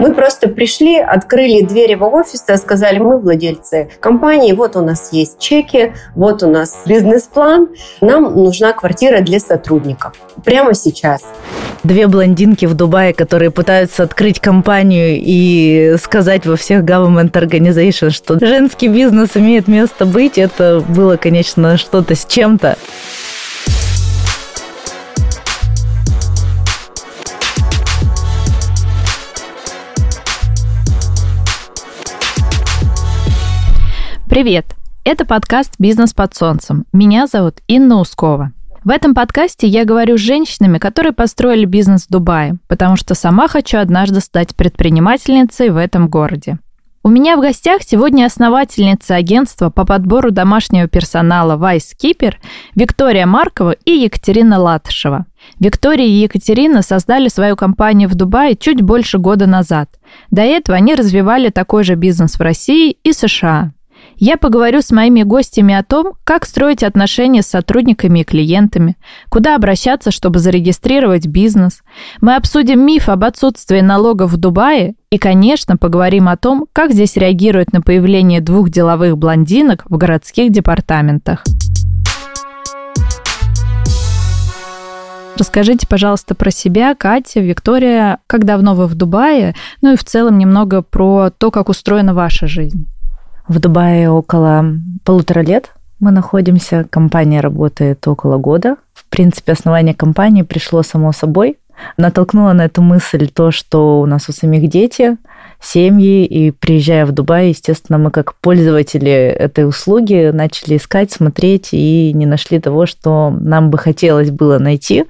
Мы просто пришли, открыли двери его офиса, сказали, мы владельцы компании, вот у нас есть чеки, вот у нас бизнес-план, нам нужна квартира для сотрудников. Прямо сейчас. Две блондинки в Дубае, которые пытаются открыть компанию и сказать во всех government organizations, что женский бизнес имеет место быть, это было, конечно, что-то с чем-то. Привет! Это подкаст «Бизнес под солнцем». Меня зовут Инна Ускова. В этом подкасте я говорю с женщинами, которые построили бизнес в Дубае, потому что сама хочу однажды стать предпринимательницей в этом городе. У меня в гостях сегодня основательница агентства по подбору домашнего персонала Vice Keeper Виктория Маркова и Екатерина Латышева. Виктория и Екатерина создали свою компанию в Дубае чуть больше года назад. До этого они развивали такой же бизнес в России и США. Я поговорю с моими гостями о том, как строить отношения с сотрудниками и клиентами, куда обращаться, чтобы зарегистрировать бизнес. Мы обсудим миф об отсутствии налогов в Дубае и, конечно, поговорим о том, как здесь реагируют на появление двух деловых блондинок в городских департаментах. Расскажите, пожалуйста, про себя, Катя, Виктория, как давно вы в Дубае, ну и в целом немного про то, как устроена ваша жизнь. В Дубае около полутора лет мы находимся. Компания работает около года. В принципе, основание компании пришло само собой. Натолкнула на эту мысль то, что у нас у самих дети, семьи, и приезжая в Дубай, естественно, мы как пользователи этой услуги начали искать, смотреть и не нашли того, что нам бы хотелось было найти.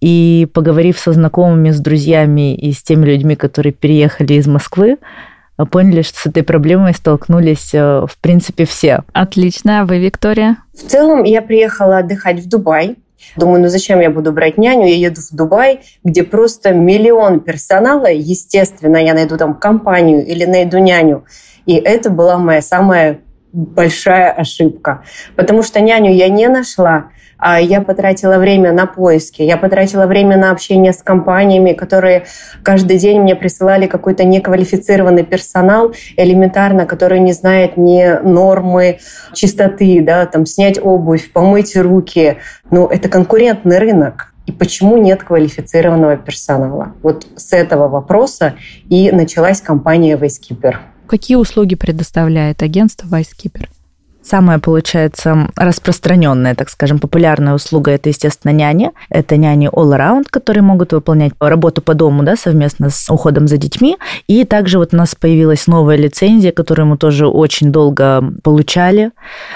И поговорив со знакомыми, с друзьями и с теми людьми, которые переехали из Москвы, поняли, что с этой проблемой столкнулись, э, в принципе, все. Отлично. А вы, Виктория? В целом, я приехала отдыхать в Дубай. Думаю, ну зачем я буду брать няню? Я еду в Дубай, где просто миллион персонала. Естественно, я найду там компанию или найду няню. И это была моя самая большая ошибка. Потому что няню я не нашла. А я потратила время на поиски, я потратила время на общение с компаниями, которые каждый день мне присылали какой-то неквалифицированный персонал, элементарно, который не знает ни нормы чистоты, да, там, снять обувь, помыть руки. Ну, это конкурентный рынок. И почему нет квалифицированного персонала? Вот с этого вопроса и началась компания Вайскипер. Какие услуги предоставляет агентство Вайскипер? Самая, получается, распространенная, так скажем, популярная услуга – это, естественно, няни. Это няни all around, которые могут выполнять работу по дому да, совместно с уходом за детьми. И также вот у нас появилась новая лицензия, которую мы тоже очень долго получали.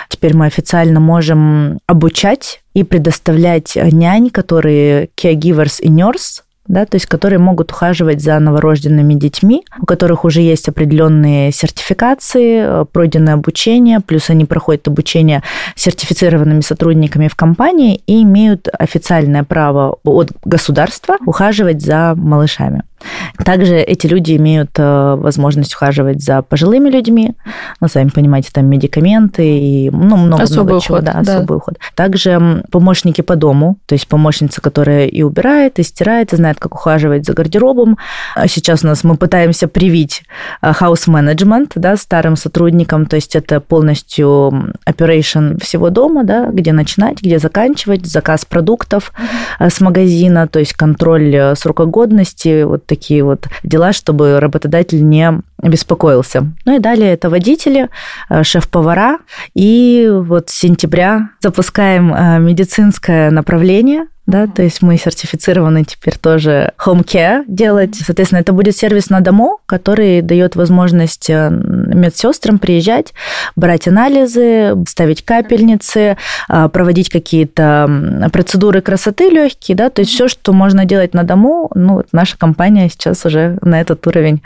Теперь мы официально можем обучать и предоставлять нянь, которые caregivers и nurse, да, то есть которые могут ухаживать за новорожденными детьми, у которых уже есть определенные сертификации, э, пройденное обучение, плюс они проходят обучение сертифицированными сотрудниками в компании и имеют официальное право от государства ухаживать за малышами. Также эти люди имеют э, возможность ухаживать за пожилыми людьми, ну, сами понимаете, там медикаменты и ну, много, особый много уход, чего, да, да, особый уход. Также помощники по дому, то есть помощница, которая и убирает, и стирает, и знает, как ухаживать за гардеробом. А сейчас у нас мы пытаемся привить э, house management, да, старым сотрудникам, то есть это полностью operation всего дома, да, где начинать, где заканчивать, заказ продуктов mm-hmm. с магазина, то есть контроль срока годности, вот такие вот дела, чтобы работодатель не беспокоился. Ну и далее это водители, э, шеф-повара. И вот с сентября запускаем э, медицинское направление да, то есть мы сертифицированы теперь тоже home care делать. Соответственно, это будет сервис на дому, который дает возможность э, медсестрам приезжать, брать анализы, ставить капельницы, э, проводить какие-то процедуры красоты легкие, да, то есть все, что можно делать на дому, ну, вот наша компания сейчас уже на этот уровень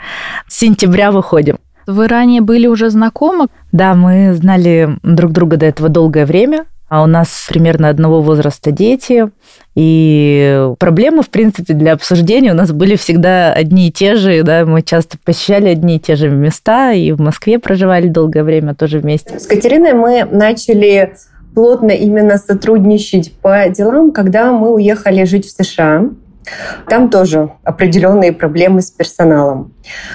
с сентября выходим. Вы ранее были уже знакомы? Да, мы знали друг друга до этого долгое время. А у нас примерно одного возраста дети, и проблемы, в принципе, для обсуждения у нас были всегда одни и те же, да, мы часто посещали одни и те же места, и в Москве проживали долгое время тоже вместе. С Катериной мы начали плотно именно сотрудничать по делам, когда мы уехали жить в США. Там тоже определенные проблемы с персоналом.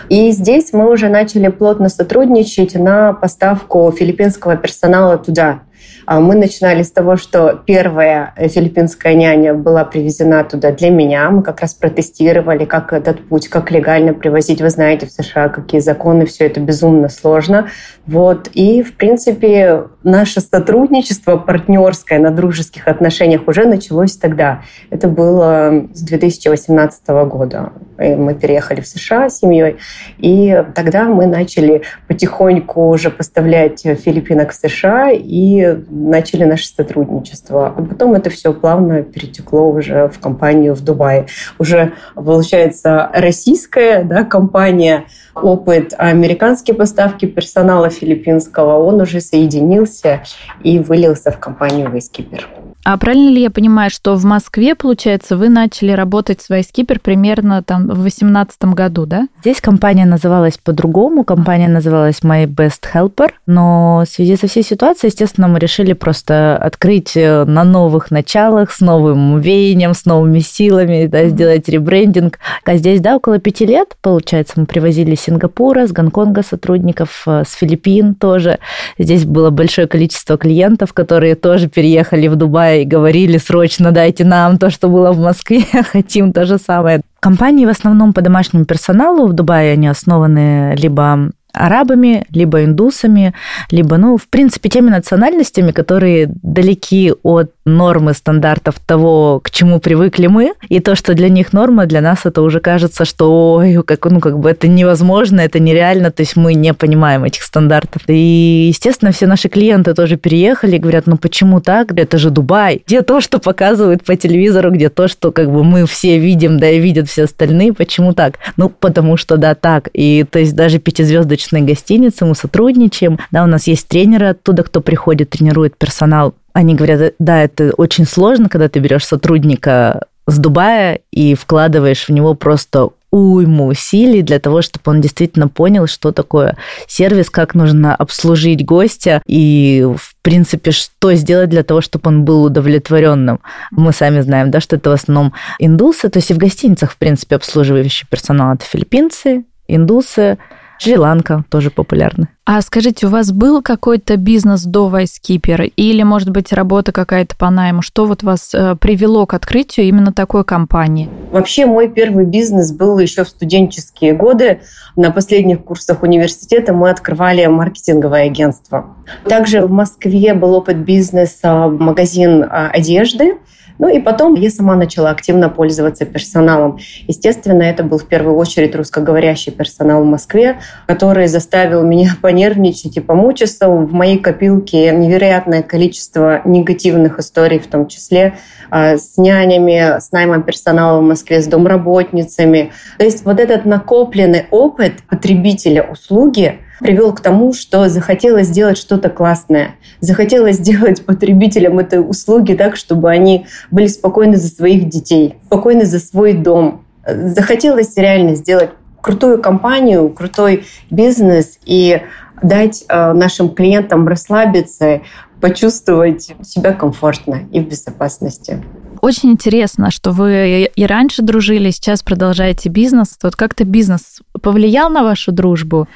И здесь мы уже начали плотно сотрудничать на поставку филиппинского персонала туда – мы начинали с того, что первая филиппинская няня была привезена туда для меня. Мы как раз протестировали, как этот путь, как легально привозить. Вы знаете, в США какие законы, все это безумно сложно. Вот. И, в принципе, наше сотрудничество партнерское на дружеских отношениях уже началось тогда. Это было с 2018 года. Мы переехали в США с семьей, и тогда мы начали потихоньку уже поставлять филиппинок в США и начали наше сотрудничество. А потом это все плавно перетекло уже в компанию в Дубае. Уже, получается, российская да, компания, опыт американские поставки персонала филиппинского, он уже соединился и вылился в компанию Вейскипер. А правильно ли я понимаю, что в Москве, получается, вы начали работать с Вайскипер примерно там в 2018 году, да? Здесь компания называлась по-другому, компания называлась My Best Helper, но в связи со всей ситуацией, естественно, мы решили просто открыть э, на новых началах, с новым веянием, с новыми силами, да, сделать ребрендинг. А здесь, да, около пяти лет, получается, мы привозили из Сингапура, с Гонконга сотрудников, э, с Филиппин тоже. Здесь было большое количество клиентов, которые тоже переехали в Дубай и говорили срочно дайте нам то, что было в Москве, хотим то же самое. Компании в основном по домашнему персоналу в Дубае они основаны либо арабами, либо индусами, либо, ну, в принципе, теми национальностями, которые далеки от нормы стандартов того, к чему привыкли мы, и то, что для них норма, для нас это уже кажется, что ой, как, ну, как бы это невозможно, это нереально, то есть мы не понимаем этих стандартов. И, естественно, все наши клиенты тоже переехали и говорят, ну почему так? Это же Дубай. Где то, что показывают по телевизору, где то, что как бы мы все видим, да и видят все остальные, почему так? Ну, потому что да, так. И то есть даже пятизвездочные гостиницы мы сотрудничаем, да, у нас есть тренеры оттуда, кто приходит, тренирует персонал они говорят, да, это очень сложно, когда ты берешь сотрудника с Дубая и вкладываешь в него просто уйму усилий для того, чтобы он действительно понял, что такое сервис, как нужно обслужить гостя и, в принципе, что сделать для того, чтобы он был удовлетворенным. Мы сами знаем, да, что это в основном индусы, то есть и в гостиницах, в принципе, обслуживающий персонал это филиппинцы, индусы, Шри-Ланка тоже популярны. А скажите, у вас был какой-то бизнес до Вайскипер или, может быть, работа какая-то по найму? Что вот вас э, привело к открытию именно такой компании? Вообще мой первый бизнес был еще в студенческие годы. На последних курсах университета мы открывали маркетинговое агентство. Также в Москве был опыт бизнеса, магазин а, одежды. Ну и потом я сама начала активно пользоваться персоналом. Естественно, это был в первую очередь русскоговорящий персонал в Москве, который заставил меня понервничать и помучиться. В моей копилке невероятное количество негативных историй, в том числе а, с нянями, с наймом персонала в Москве, с домработницами. То есть вот этот накопленный опыт потребителя услуги – привел к тому, что захотелось сделать что-то классное. Захотелось сделать потребителям этой услуги так, чтобы они были спокойны за своих детей, спокойны за свой дом. Захотелось реально сделать крутую компанию, крутой бизнес и дать э, нашим клиентам расслабиться, почувствовать себя комфортно и в безопасности. Очень интересно, что вы и раньше дружили, сейчас продолжаете бизнес. Вот как-то бизнес повлиял на вашу дружбу?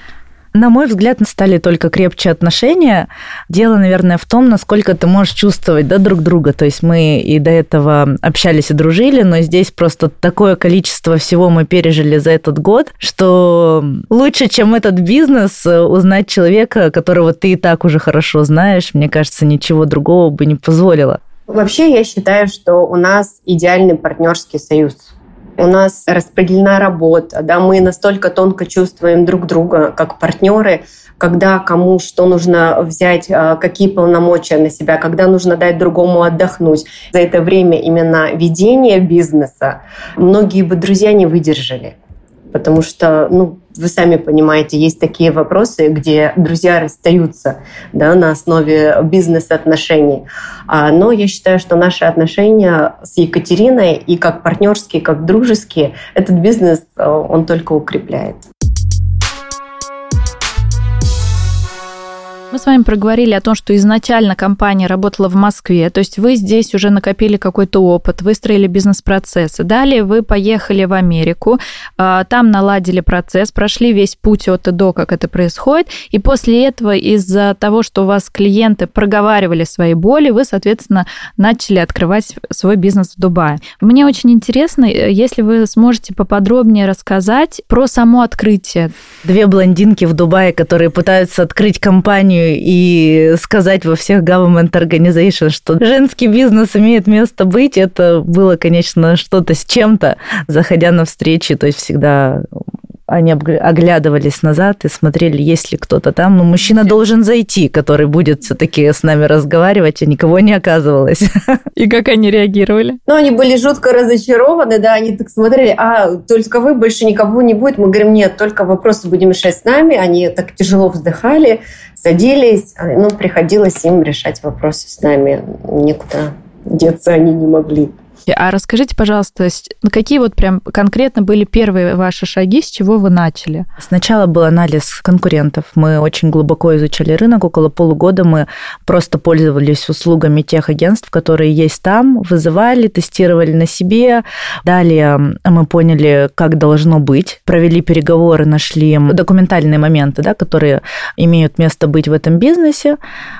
На мой взгляд, стали только крепче отношения. Дело, наверное, в том, насколько ты можешь чувствовать да, друг друга. То есть мы и до этого общались и дружили, но здесь просто такое количество всего мы пережили за этот год, что лучше, чем этот бизнес, узнать человека, которого ты и так уже хорошо знаешь, мне кажется, ничего другого бы не позволило. Вообще, я считаю, что у нас идеальный партнерский союз у нас распределена работа, да, мы настолько тонко чувствуем друг друга как партнеры, когда кому что нужно взять, а, какие полномочия на себя, когда нужно дать другому отдохнуть. За это время именно ведения бизнеса многие бы друзья не выдержали. Потому что, ну, вы сами понимаете, есть такие вопросы, где друзья расстаются да, на основе бизнес-отношений. А, но я считаю, что наши отношения с Екатериной и как партнерские, как дружеские, этот бизнес, э, он только укрепляет. Мы с вами проговорили о том, что изначально компания работала в Москве, то есть вы здесь уже накопили какой-то опыт, выстроили бизнес-процессы. Далее вы поехали в Америку, а, там наладили процесс, прошли весь путь от и до, как это происходит, и после этого из-за того, что у вас клиенты проговаривали свои боли, вы, соответственно, начали открывать свой бизнес в Дубае. Мне очень интересно, э, если вы сможете поподробнее рассказать про само открытие. Две блондинки в Дубае, которые пытаются открыть компанию компанию и сказать во всех government organization, что женский бизнес имеет место быть, это было, конечно, что-то с чем-то, заходя на встречи, то есть всегда они оглядывались назад и смотрели, есть ли кто-то там. Но мужчина должен зайти, который будет все-таки с нами разговаривать, а никого не оказывалось. И как они реагировали? Ну, они были жутко разочарованы, да, они так смотрели, а, только вы, больше никого не будет. Мы говорим, нет, только вопросы будем решать с нами. Они так тяжело вздыхали, садились, а, ну, приходилось им решать вопросы с нами. Никуда деться они не могли. А расскажите, пожалуйста, какие вот прям конкретно были первые ваши шаги, с чего вы начали? Сначала был анализ конкурентов. Мы очень глубоко изучали рынок. Около полугода мы просто пользовались услугами тех агентств, которые есть там, вызывали, тестировали на себе. Далее мы поняли, как должно быть. Провели переговоры, нашли документальные моменты, да, которые имеют место быть в этом бизнесе.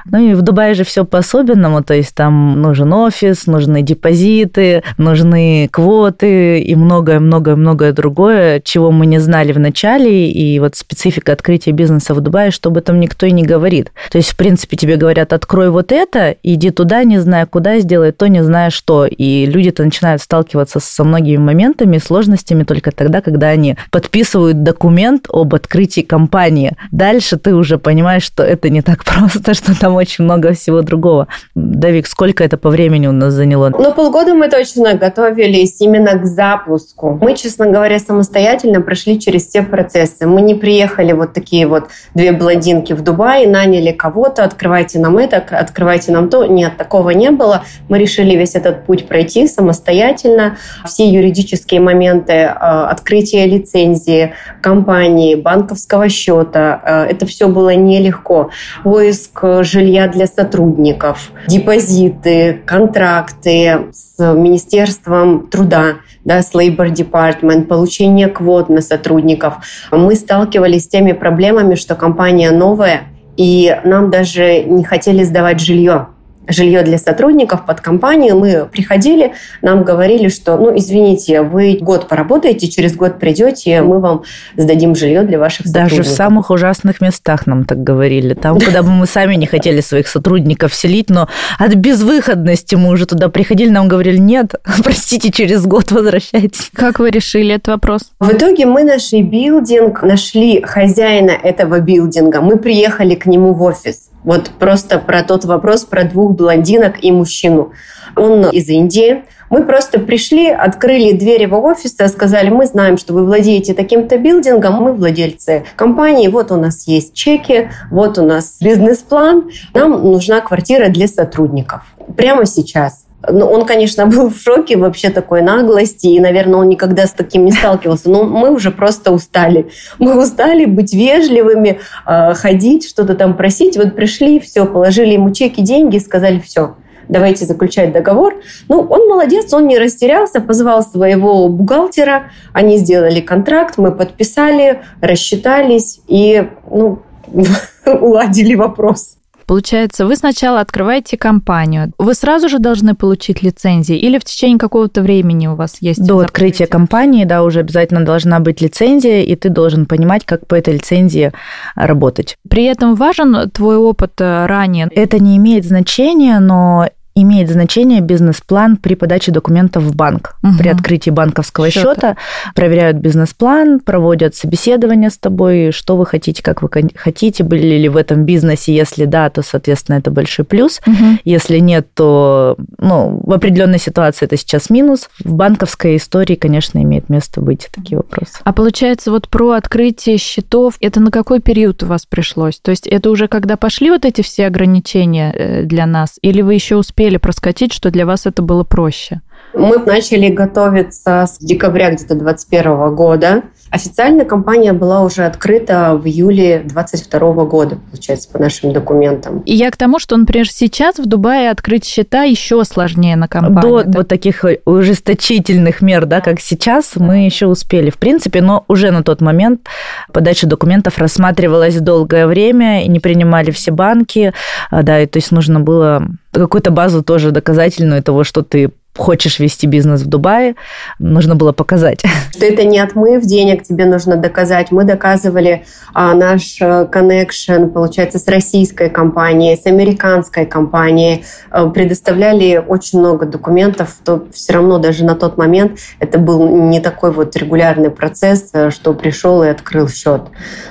Ну и в Дубае же все по-особенному, то есть там нужен офис, нужны депозиты, нужны квоты и многое-многое-многое другое, чего мы не знали в начале, и вот специфика открытия бизнеса в Дубае, что об этом никто и не говорит. То есть, в принципе, тебе говорят, открой вот это, иди туда, не зная куда, сделай то, не зная что. И люди-то начинают сталкиваться со многими моментами, сложностями только тогда, когда они подписывают документ об открытии компании. Дальше ты уже понимаешь, что это не так просто, что там очень много всего другого. Давик, сколько это по времени у нас заняло? Ну, полгода мы точно точно готовились именно к запуску. Мы, честно говоря, самостоятельно прошли через все процессы. Мы не приехали вот такие вот две блондинки в Дубай, наняли кого-то, открывайте нам это, открывайте нам то. Нет, такого не было. Мы решили весь этот путь пройти самостоятельно. Все юридические моменты, э, открытие лицензии, компании, банковского счета, э, это все было нелегко. Поиск жилья для сотрудников, депозиты, контракты с Министерством труда, да, с Labor Department, получение квот на сотрудников. Мы сталкивались с теми проблемами, что компания новая, и нам даже не хотели сдавать жилье жилье для сотрудников под компанию. Мы приходили, нам говорили, что, ну, извините, вы год поработаете, через год придете, мы вам сдадим жилье для ваших сотрудников. Даже в самых ужасных местах нам так говорили. Там, куда бы мы сами не хотели своих сотрудников селить, но от безвыходности мы уже туда приходили, нам говорили, нет, простите, через год возвращайтесь. Как вы решили этот вопрос? В итоге мы нашли билдинг, нашли хозяина этого билдинга, мы приехали к нему в офис. Вот просто про тот вопрос про двух блондинок и мужчину. Он из Индии. Мы просто пришли, открыли двери его офиса, сказали, мы знаем, что вы владеете таким-то билдингом, мы владельцы компании, вот у нас есть чеки, вот у нас бизнес-план, нам нужна квартира для сотрудников. Прямо сейчас. Ну, он, конечно, был в шоке вообще такой наглости, и, наверное, он никогда с таким не сталкивался. Но мы уже просто устали. Мы устали быть вежливыми, а, ходить, что-то там просить. Вот пришли, все, положили ему чеки, деньги, сказали, все, давайте заключать договор. Ну, он молодец, он не растерялся, позвал своего бухгалтера, они сделали контракт, мы подписали, рассчитались и, ну, уладили вопрос. Получается, вы сначала открываете компанию. Вы сразу же должны получить лицензии или в течение какого-то времени у вас есть? До открытия компании, да, уже обязательно должна быть лицензия, и ты должен понимать, как по этой лицензии работать. При этом важен твой опыт э, ранее? Это не имеет значения, но имеет значение бизнес-план при подаче документов в банк. Угу. При открытии банковского счета. счета проверяют бизнес-план, проводят собеседование с тобой, что вы хотите, как вы хотите, были ли в этом бизнесе. Если да, то, соответственно, это большой плюс. Угу. Если нет, то ну, в определенной ситуации это сейчас минус. В банковской истории, конечно, имеет место быть такие вопросы. А получается, вот про открытие счетов, это на какой период у вас пришлось? То есть это уже когда пошли вот эти все ограничения э, для нас? Или вы еще успели успели проскочить, что для вас это было проще? Мы начали готовиться с декабря где-то 2021 года. Официально компания была уже открыта в июле 2022 года, получается, по нашим документам. И я к тому, что, например, сейчас в Дубае открыть счета еще сложнее на компанию. До вот таких ужесточительных мер, да, как сейчас, мы еще успели, в принципе, но уже на тот момент подача документов рассматривалась долгое время, и не принимали все банки, а, да, и то есть нужно было какую-то базу тоже доказательную того, что ты хочешь вести бизнес в Дубае, нужно было показать. Что это не отмыв денег, тебе нужно доказать. Мы доказывали а, наш коннекшн, получается, с российской компанией, с американской компанией, а, предоставляли очень много документов, то все равно даже на тот момент это был не такой вот регулярный процесс, э, что пришел и открыл счет.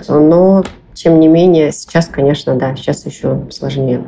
Но, тем не менее, сейчас, конечно, да, сейчас еще сложнее.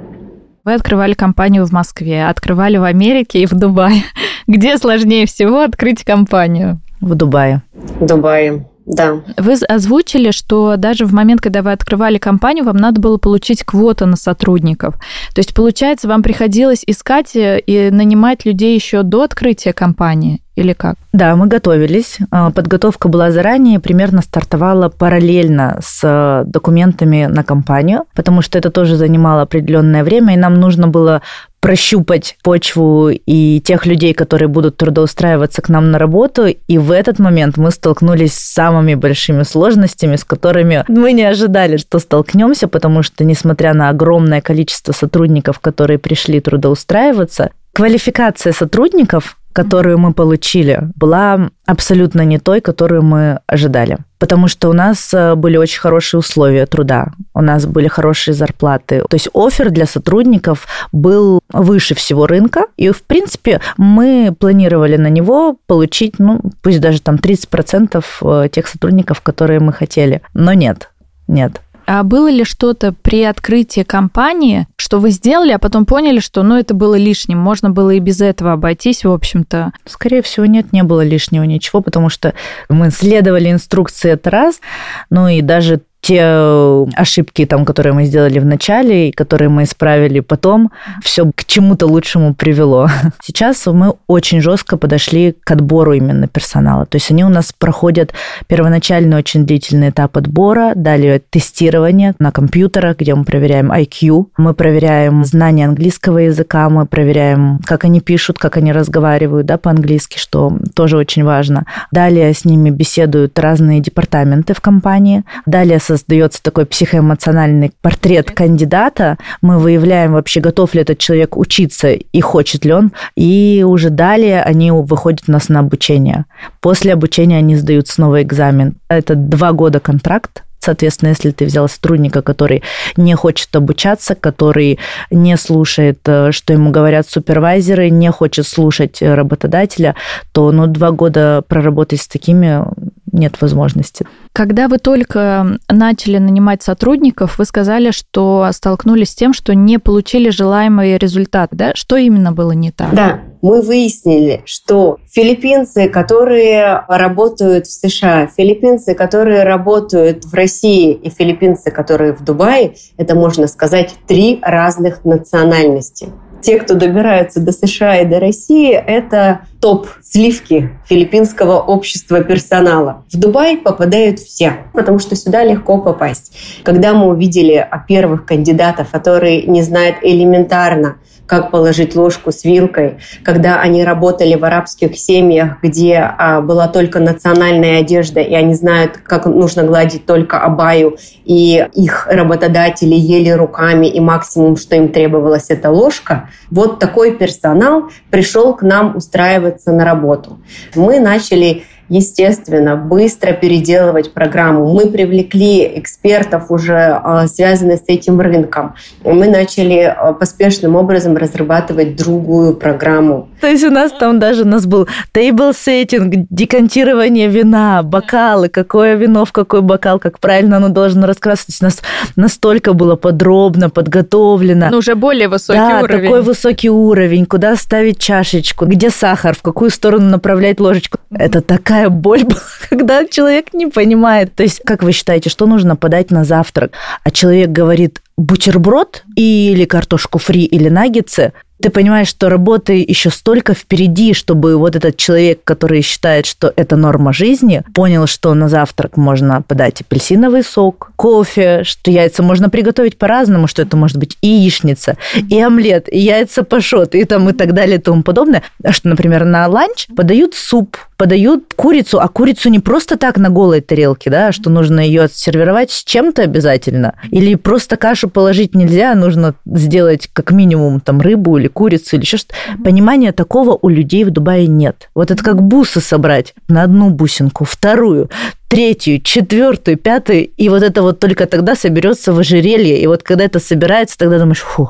Вы открывали компанию в Москве, открывали в Америке и в Дубае. Где сложнее всего открыть компанию? В Дубае. В Дубае. Да. Вы озвучили, что даже в момент, когда вы открывали компанию, вам надо было получить квоту на сотрудников. То есть, получается, вам приходилось искать э, и нанимать людей еще до открытия компании или как? Да, мы готовились. А, подготовка была заранее, примерно стартовала параллельно с э, документами на компанию, потому что это тоже занимало определенное время, и нам нужно было прощупать почву и тех людей, которые будут трудоустраиваться к нам на работу. И в этот момент мы столкнулись с самыми большими сложностями, с которыми мы не ожидали, что столкнемся, потому что, несмотря на огромное количество сотрудников, которые пришли трудоустраиваться, квалификация сотрудников которую мы получили, была абсолютно не той, которую мы ожидали. Потому что у нас э, были очень хорошие условия труда, у нас были хорошие зарплаты. То есть офер для сотрудников был выше всего рынка, и, в принципе, мы планировали на него получить, ну, пусть даже там 30% э, тех сотрудников, которые мы хотели. Но нет, нет. А было ли что-то при открытии компании, что вы сделали, а потом поняли, что ну, это было лишним, можно было и без этого обойтись, в общем-то? Скорее всего, нет, не было лишнего ничего, потому что мы следовали инструкции, это раз, ну и даже те э, ошибки, там, которые мы сделали в начале и которые мы исправили потом, все к чему-то лучшему привело. Сейчас мы очень жестко подошли к отбору именно персонала. То есть они у нас проходят первоначальный очень длительный этап отбора, далее тестирование на компьютерах, где мы проверяем IQ, мы проверяем знание английского языка, мы проверяем, как они пишут, как они разговаривают да, по-английски, что тоже очень важно. Далее с ними беседуют разные департаменты в компании. Далее создается такой психоэмоциональный портрет кандидата, мы выявляем вообще, готов ли этот человек учиться и хочет ли он, и уже далее они выходят у нас на обучение. После обучения они сдают снова экзамен. Это два года контракт, Соответственно, если ты взял сотрудника, который не хочет обучаться, который не слушает, э, что ему говорят супервайзеры, не хочет слушать работодателя, то ну, два года проработать с такими нет возможности. Когда вы только начали нанимать сотрудников, вы сказали, что столкнулись с тем, что не получили желаемый результат. Да? Что именно было не так? Да, мы выяснили, что филиппинцы, которые работают в США, филиппинцы, которые работают в России и филиппинцы, которые в Дубае, это, можно сказать, три разных национальности те, кто добираются до США и до России, это топ сливки филиппинского общества персонала. В Дубай попадают все, потому что сюда легко попасть. Когда мы увидели первых кандидатов, которые не знают элементарно, как положить ложку с вилкой, когда они работали в арабских семьях, где а, была только национальная одежда, и они знают, как нужно гладить только абаю, и их работодатели ели руками, и максимум, что им требовалось, это ложка. Вот такой персонал пришел к нам устраиваться на работу. Мы начали естественно, быстро переделывать программу. Мы привлекли экспертов уже а, связанных с этим рынком. Мы начали а, поспешным образом разрабатывать другую программу. То есть у нас там даже у нас был тейбл сеттинг, декантирование вина, бокалы, какое вино в какой бокал, как правильно оно должно раскраситься. У нас настолько было подробно подготовлено. Ну, уже более высокий да, уровень. такой высокий уровень, куда ставить чашечку, где сахар, в какую сторону направлять ложечку. Это такая такая боль была, когда человек не понимает. То есть, как вы считаете, что нужно подать на завтрак? А человек говорит бутерброд или картошку фри или наггетсы, Ты понимаешь, что работы еще столько впереди, чтобы вот этот человек, который считает, что это норма жизни, понял, что на завтрак можно подать апельсиновый сок, кофе, что яйца можно приготовить по-разному, что это может быть и яичница, и омлет, и яйца пашот, и там и так далее и тому подобное. А что, например, на ланч подают суп, подают курицу, а курицу не просто так на голой тарелке, да, что нужно ее сервировать с чем-то обязательно, или просто кашу положить нельзя, нужно сделать как минимум там рыбу или курицу или еще что-то. Понимания такого у людей в Дубае нет. Вот это как бусы собрать на одну бусинку, вторую, третью, четвертую, пятую, и вот это вот только тогда соберется в ожерелье. И вот когда это собирается, тогда думаешь, фу,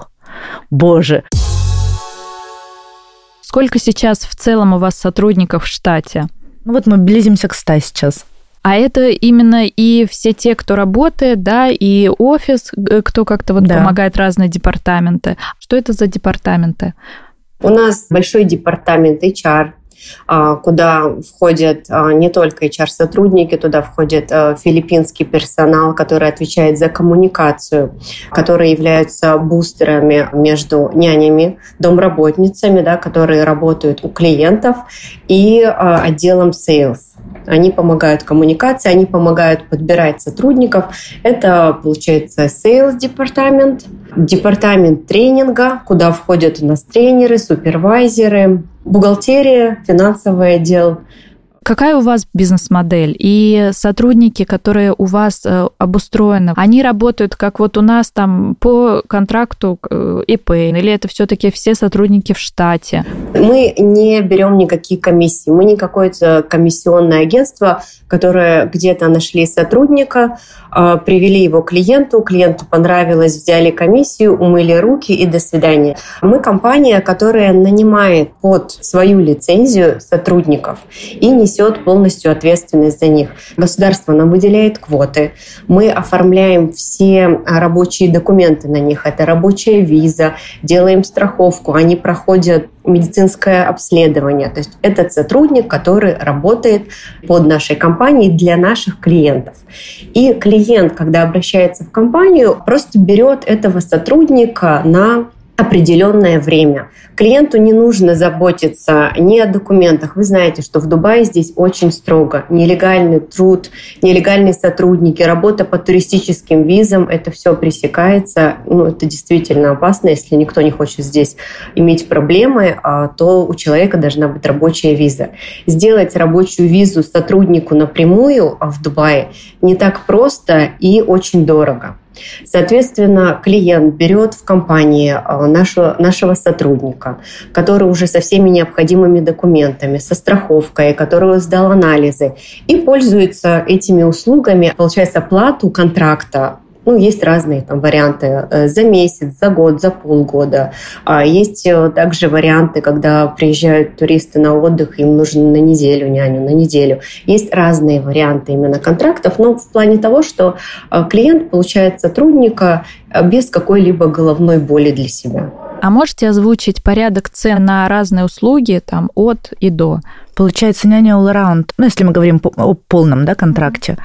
боже. Сколько сейчас в целом у вас сотрудников в штате? Ну вот мы близимся к 100 сейчас. А это именно и все те, кто работает, да, и офис, кто как-то вот да. помогает разные департаменты. Что это за департаменты? У нас большой департамент HR, а, куда входят а, не только HR-сотрудники, туда входит а, филиппинский персонал, который отвечает за коммуникацию, которые являются бустерами между нянями, домработницами, да, которые работают у клиентов, и отделом sales. Они помогают коммуникации, они помогают подбирать сотрудников. Это, получается, sales департамент, департамент тренинга, куда входят у нас тренеры, супервайзеры, бухгалтерия, финансовый отдел, Какая у вас бизнес-модель? И сотрудники, которые у вас э, обустроены, они работают как вот у нас там по контракту э, ИП, или это все-таки все сотрудники в штате? Мы не берем никакие комиссии. Мы не какое-то комиссионное агентство, которое где-то нашли сотрудника, э, привели его клиенту, клиенту понравилось, взяли комиссию, умыли руки и до свидания. Мы компания, которая нанимает под свою лицензию сотрудников и несет несет полностью ответственность за них. Государство нам выделяет квоты, мы оформляем все рабочие документы на них. Это рабочая виза, делаем страховку, они проходят медицинское обследование. То есть этот сотрудник, который работает под нашей компанией для наших клиентов. И клиент, когда обращается в компанию, просто берет этого сотрудника на определенное время. Клиенту не нужно заботиться ни о документах. Вы знаете, что в Дубае здесь очень строго. Нелегальный труд, нелегальные сотрудники, работа по туристическим визам, это все пресекается. Ну, это действительно опасно. Если никто не хочет здесь иметь проблемы, а, то у человека должна быть рабочая виза. Сделать рабочую визу сотруднику напрямую в Дубае не так просто и очень дорого. Соответственно, клиент берет в компании а, нашего, нашего сотрудника, который уже со всеми необходимыми документами, со страховкой, который сдал анализы, и пользуется этими услугами, получается, плату контракта ну, есть разные там варианты э, за месяц, за год, за полгода. А есть э, также варианты, когда приезжают туристы на отдых, им нужно на неделю няню, на неделю. Есть разные варианты именно контрактов, но в плане того, что э, клиент получает сотрудника без какой-либо головной боли для себя. А можете озвучить порядок цен на разные услуги там от и до? Получается, няня all around, ну, если мы говорим о полном да, контракте,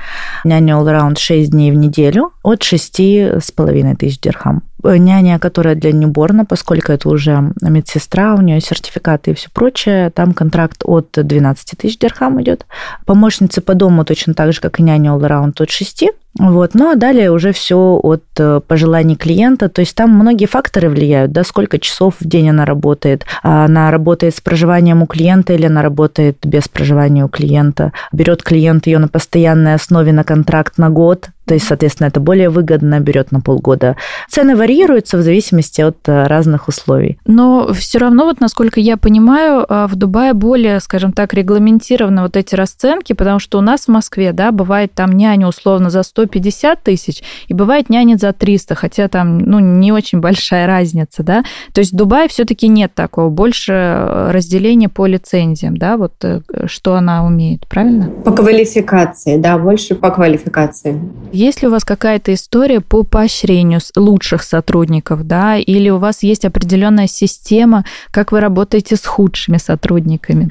няня all around 6 дней в неделю от 6,5 тысяч дирхам. Э, няня, которая для ньюборна, поскольку это уже медсестра, у нее сертификаты и все прочее, там контракт от 12 тысяч дирхам идет. Помощницы по дому точно так же, как и няня all around от 6 вот. Ну а далее уже все от э, пожеланий клиента. То есть там многие факторы влияют, да, сколько часов в день она работает. А она работает с проживанием у клиента или она работает без проживания у клиента. Берет клиент ее на постоянной основе на контракт на год, то есть, соответственно, это более выгодно, берет на полгода. Цены варьируются в зависимости от э, разных условий. Но все равно, вот насколько я понимаю, э, в Дубае более, скажем так, регламентированы вот эти расценки, потому что у нас в Москве, да, бывает там няня условно за 150 тысяч, и бывает няня за 300, хотя там, ну, не очень большая разница, да. То есть в Дубае все-таки нет такого, больше э, разделения по лицензиям, да, вот что она умеет, правильно? По квалификации, да, больше по квалификации. Есть ли у вас какая-то история по поощрению лучших сотрудников, да, или у вас есть определенная система, как вы работаете с худшими сотрудниками?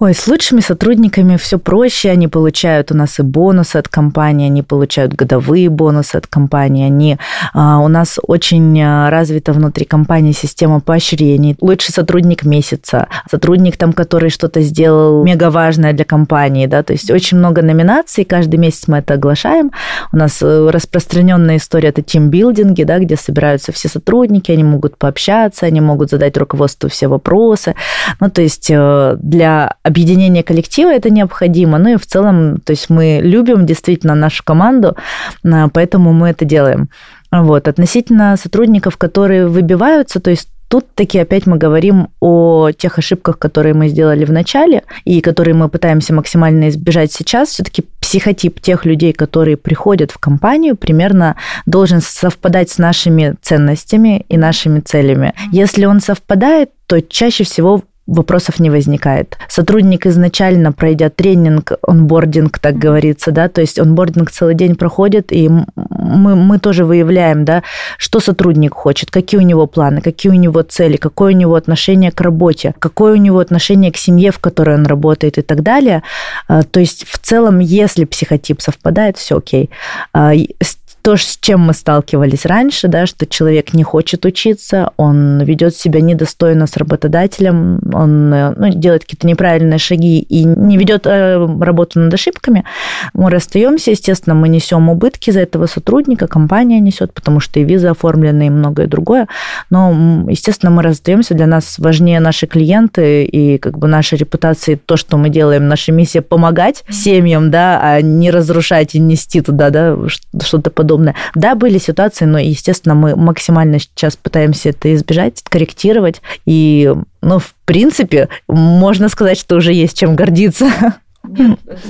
Ой, с лучшими сотрудниками все проще. Они получают у нас и бонусы от компании, они получают годовые бонусы от компании. Они, а, у нас очень а, развита внутри компании система поощрений. Лучший сотрудник месяца, сотрудник там, который что-то сделал мега важное для компании, да, то есть очень много номинаций, каждый месяц мы это оглашаем. У нас э, распространенная история это тимбилдинги, да, где собираются все сотрудники, они могут пообщаться, они могут задать руководству все вопросы. Ну, то есть э, для объединение коллектива это необходимо. Ну и в целом, то есть мы любим действительно нашу команду, а, поэтому мы это делаем. Вот. Относительно сотрудников, которые выбиваются, то есть Тут таки опять мы говорим о тех ошибках, которые мы сделали в начале и которые мы пытаемся максимально избежать сейчас. Все-таки психотип тех людей, которые приходят в компанию, примерно должен совпадать с нашими ценностями и нашими целями. Если он совпадает, то чаще всего вопросов не возникает. Сотрудник изначально, пройдя тренинг, онбординг, так говорится, да, то есть онбординг целый день проходит, и мы, мы тоже выявляем, да, что сотрудник хочет, какие у него планы, какие у него цели, какое у него отношение к работе, какое у него отношение к семье, в которой он работает и так далее. А, то есть в целом, если психотип совпадает, все окей. То, с чем мы сталкивались раньше, да, что человек не хочет учиться, он ведет себя недостойно с работодателем, он э, ну, делает какие-то неправильные шаги и не ведет э, работу над ошибками, мы расстаемся, естественно, мы несем убытки за этого сотрудника, компания несет, потому что и визы оформлены, и многое другое, но, естественно, мы расстаемся, для нас важнее наши клиенты и как бы наша репутация, то, что мы делаем, наша миссия помогать семьям, да, а не разрушать и нести туда, да, что-то подобное подобное. Да, были ситуации, но, естественно, мы максимально сейчас пытаемся это избежать, корректировать. И, ну, в принципе, можно сказать, что уже есть чем гордиться.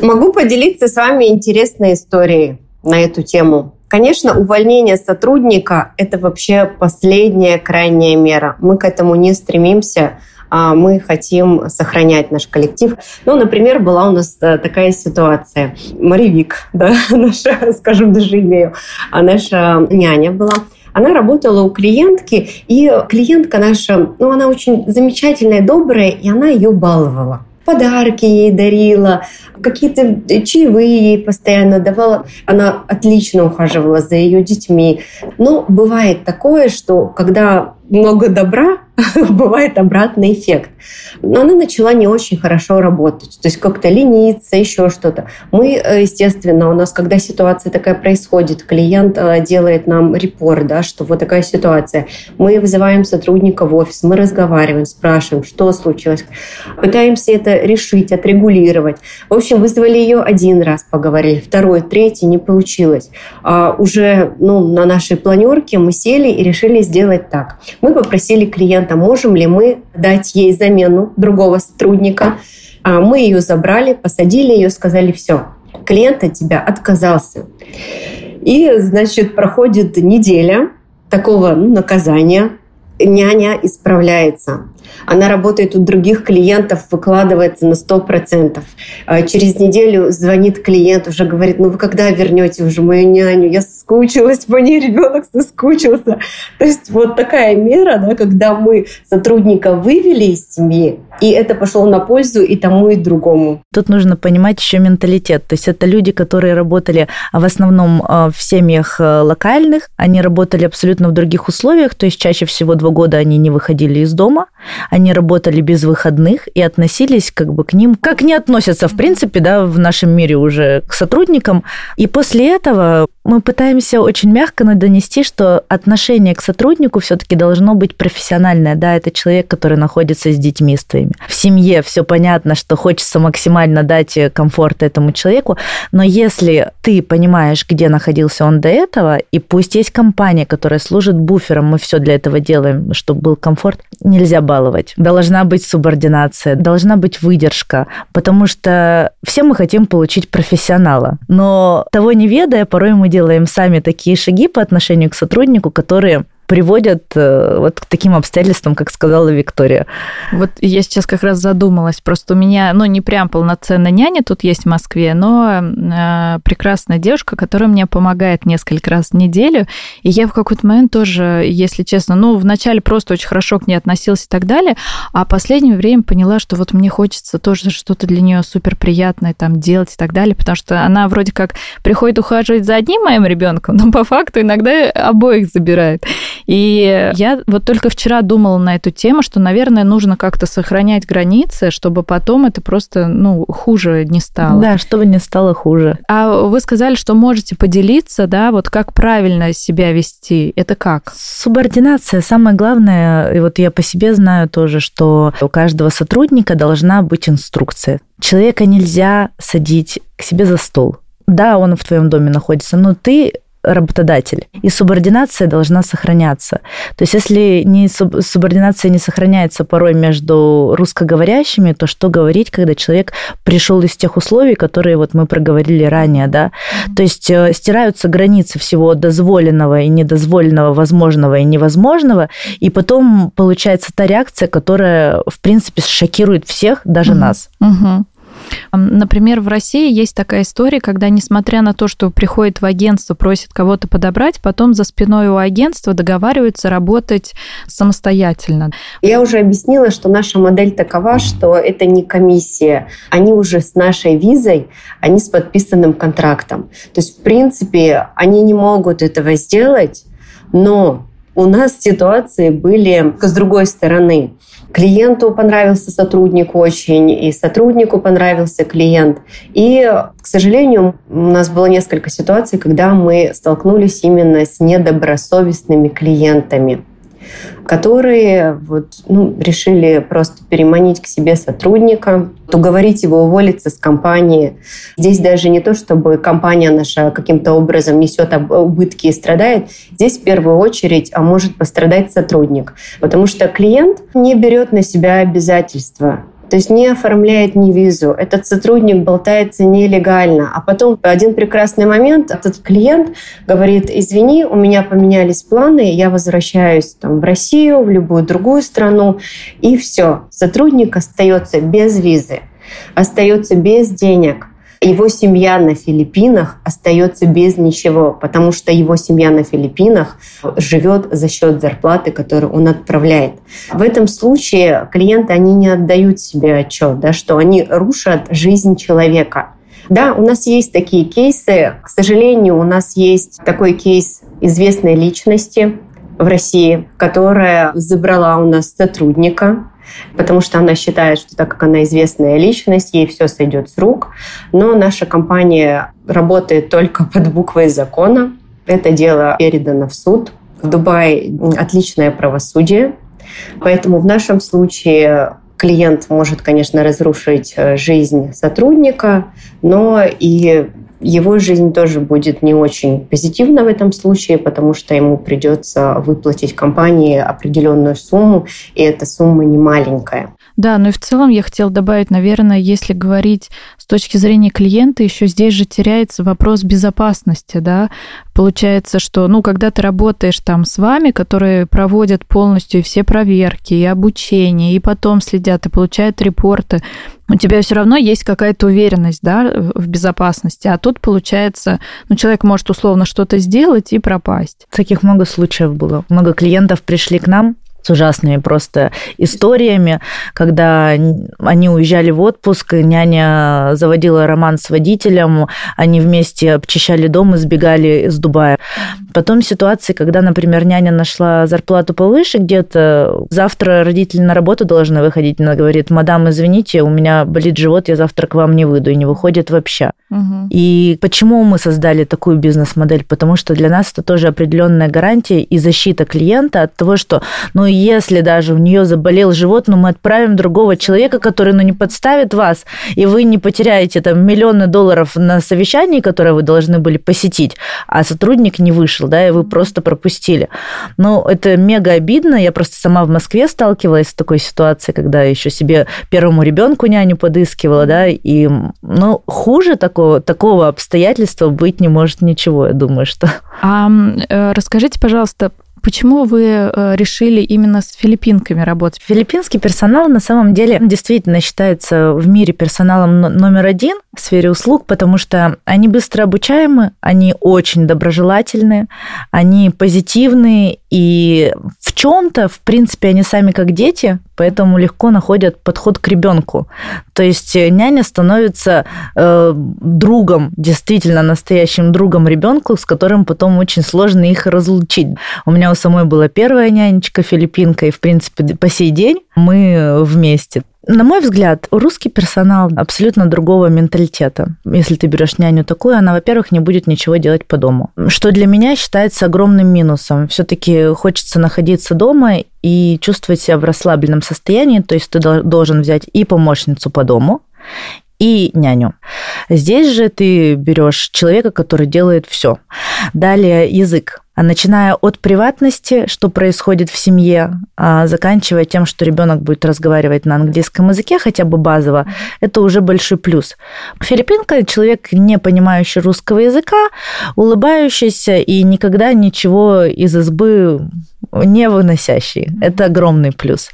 Могу поделиться с вами интересной историей на эту тему. Конечно, увольнение сотрудника – это вообще последняя крайняя мера. Мы к этому не стремимся мы хотим сохранять наш коллектив. Ну, например, была у нас э, такая ситуация. Маревик, да, наша, скажем, даже имею, а наша няня была. Она работала у клиентки, и клиентка наша, ну, она очень замечательная, добрая, и она ее баловала подарки ей дарила, какие-то чаевые ей постоянно давала. Она отлично ухаживала за ее детьми. Но бывает такое, что когда много добра, бывает обратный эффект. Но она начала не очень хорошо работать, то есть как-то лениться, еще что-то. Мы, естественно, у нас, когда ситуация такая происходит, клиент э, делает нам репорт, да, что вот такая ситуация. Мы вызываем сотрудника в офис, мы разговариваем, спрашиваем, что случилось. Пытаемся это решить, отрегулировать. В общем, вызвали ее один раз, поговорили, второй, третий, не получилось. А уже ну, на нашей планерке мы сели и решили сделать так. Мы попросили клиента, можем ли мы дать ей замену другого сотрудника. А мы ее забрали, посадили ее, сказали, все, клиент от тебя отказался. И, значит, проходит неделя такого ну, наказания, няня исправляется. Она работает у других клиентов, выкладывается на 100%. А через неделю звонит клиент, уже говорит, ну вы когда вернете уже мою няню? Я соскучилась по ней, ребенок соскучился. То есть вот такая мера, да, когда мы сотрудника вывели из семьи, и это пошло на пользу и тому, и другому. Тут нужно понимать еще менталитет. То есть это люди, которые работали в основном э, в семьях э, локальных, они работали абсолютно в других условиях, то есть чаще всего два года они не выходили из дома, они работали без выходных и относились как бы к ним, как не относятся, в принципе, да, в нашем мире уже к сотрудникам. И после этого мы пытаемся очень мягко донести, что отношение к сотруднику все-таки должно быть профессиональное. Да, это человек, который находится с детьми своими. В семье все понятно, что хочется максимально дать комфорт этому человеку, но если ты понимаешь, где находился он до этого, и пусть есть компания, которая служит буфером, мы все для этого делаем, чтобы был комфорт, нельзя баловать. Должна быть субординация, должна быть выдержка, потому что все мы хотим получить профессионала. Но того не ведая, порой мы делаем сами такие шаги по отношению к сотруднику, которые приводят э, вот к таким обстоятельствам, как сказала Виктория. Вот я сейчас как раз задумалась. Просто у меня, ну, не прям полноценная няня тут есть в Москве, но э, прекрасная девушка, которая мне помогает несколько раз в неделю. И я в какой-то момент тоже, если честно, ну, вначале просто очень хорошо к ней относилась и так далее, а в последнее время поняла, что вот мне хочется тоже что-то для нее супер приятное там делать и так далее, потому что она вроде как приходит ухаживать за одним моим ребенком, но по факту иногда обоих забирает. И я вот только вчера думала на эту тему, что, наверное, нужно как-то сохранять границы, чтобы потом это просто, ну, хуже не стало. Да, чтобы не стало хуже. А вы сказали, что можете поделиться, да, вот как правильно себя вести. Это как? Субординация самое главное, и вот я по себе знаю тоже, что у каждого сотрудника должна быть инструкция. Человека нельзя садить к себе за стол. Да, он в твоем доме находится, но ты работодатель. И субординация должна сохраняться. То есть если не субординация не сохраняется порой между русскоговорящими, то что говорить, когда человек пришел из тех условий, которые вот мы проговорили ранее, да? То есть э, стираются границы всего дозволенного и недозволенного, возможного и невозможного, и потом получается та реакция, которая, в принципе, шокирует всех, даже угу. нас. Угу. Например, в России есть такая история, когда, несмотря на то, что приходит в агентство, просит кого-то подобрать, потом за спиной у агентства договариваются работать самостоятельно. Я уже объяснила, что наша модель такова, что это не комиссия. Они уже с нашей визой, они с подписанным контрактом. То есть, в принципе, они не могут этого сделать, но у нас ситуации были с другой стороны. Клиенту понравился сотрудник очень, и сотруднику понравился клиент. И, к сожалению, у нас было несколько ситуаций, когда мы столкнулись именно с недобросовестными клиентами которые вот, ну, решили просто переманить к себе сотрудника, уговорить его уволиться с компании. Здесь даже не то, чтобы компания наша каким-то образом несет убытки и страдает. Здесь в первую очередь а может пострадать сотрудник, потому что клиент не берет на себя обязательства то есть не оформляет ни визу. Этот сотрудник болтается нелегально. А потом в один прекрасный момент этот клиент говорит, извини, у меня поменялись планы, я возвращаюсь там, в Россию, в любую другую страну. И все. Сотрудник остается без визы, остается без денег – его семья на Филиппинах остается без ничего, потому что его семья на Филиппинах живет за счет зарплаты, которую он отправляет. В этом случае клиенты, они не отдают себе отчет, да, что они рушат жизнь человека. Да, у нас есть такие кейсы. К сожалению, у нас есть такой кейс известной личности в России, которая забрала у нас сотрудника, потому что она считает, что так как она известная личность, ей все сойдет с рук. Но наша компания работает только под буквой закона. Это дело передано в суд. В Дубае отличное правосудие, поэтому в нашем случае клиент может, конечно, разрушить э, жизнь сотрудника, но и его жизнь тоже будет не очень позитивна в этом случае, потому что ему придется выплатить компании определенную сумму, и эта сумма не маленькая. Да, ну и в целом я хотела добавить, наверное, если говорить точки зрения клиента, еще здесь же теряется вопрос безопасности, да. Получается, что, ну, когда ты работаешь там с вами, которые проводят полностью все проверки, и обучение, и потом следят и получают репорты, у тебя все равно есть какая-то уверенность, да, в безопасности. А тут, получается, ну, человек может условно что-то сделать и пропасть. Таких много случаев было. Много клиентов пришли к нам, с ужасными просто историями, когда они уезжали в отпуск, няня заводила роман с водителем, они вместе обчищали дом и сбегали из Дубая. Потом ситуации, когда, например, няня нашла зарплату повыше где-то, завтра родители на работу должны выходить, она говорит, мадам, извините, у меня болит живот, я завтра к вам не выйду, и не выходит вообще. Угу. И почему мы создали такую бизнес-модель? Потому что для нас это тоже определенная гарантия и защита клиента от того, что, ну, если даже у нее заболел живот, ну, мы отправим другого человека, который, ну, не подставит вас, и вы не потеряете там миллионы долларов на совещании, которое вы должны были посетить, а сотрудник не вышел, да, и вы просто пропустили. Ну, это мега обидно. Я просто сама в Москве сталкивалась с такой ситуацией, когда еще себе первому ребенку няню подыскивала, да, и, ну, хуже такого, такого обстоятельства быть не может ничего, я думаю, что. А расскажите, пожалуйста, Почему вы э, решили именно с филиппинками работать? Филиппинский персонал на самом деле действительно считается в мире персоналом номер один в сфере услуг, потому что они быстро обучаемы, они очень доброжелательны, они позитивные, и в чем-то, в принципе, они сами как дети, поэтому легко находят подход к ребенку. То есть э, няня становится э, другом, действительно настоящим другом ребенку, с которым потом очень сложно их разлучить. У меня у самой была первая нянечка филиппинка, и, в принципе, по сей день мы вместе. На мой взгляд, русский персонал абсолютно другого менталитета. Если ты берешь няню такую, она, во-первых, не будет ничего делать по дому. Что для меня считается огромным минусом. Все-таки хочется находиться дома и чувствовать себя в расслабленном состоянии. То есть ты должен взять и помощницу по дому, и няню. Здесь же ты берешь человека, который делает все. Далее язык. А начиная от приватности, что происходит в семье, а заканчивая тем, что ребенок будет разговаривать на английском языке хотя бы базово, это уже большой плюс. Филиппинка – человек, не понимающий русского языка, улыбающийся и никогда ничего из избы не выносящий. Это огромный плюс.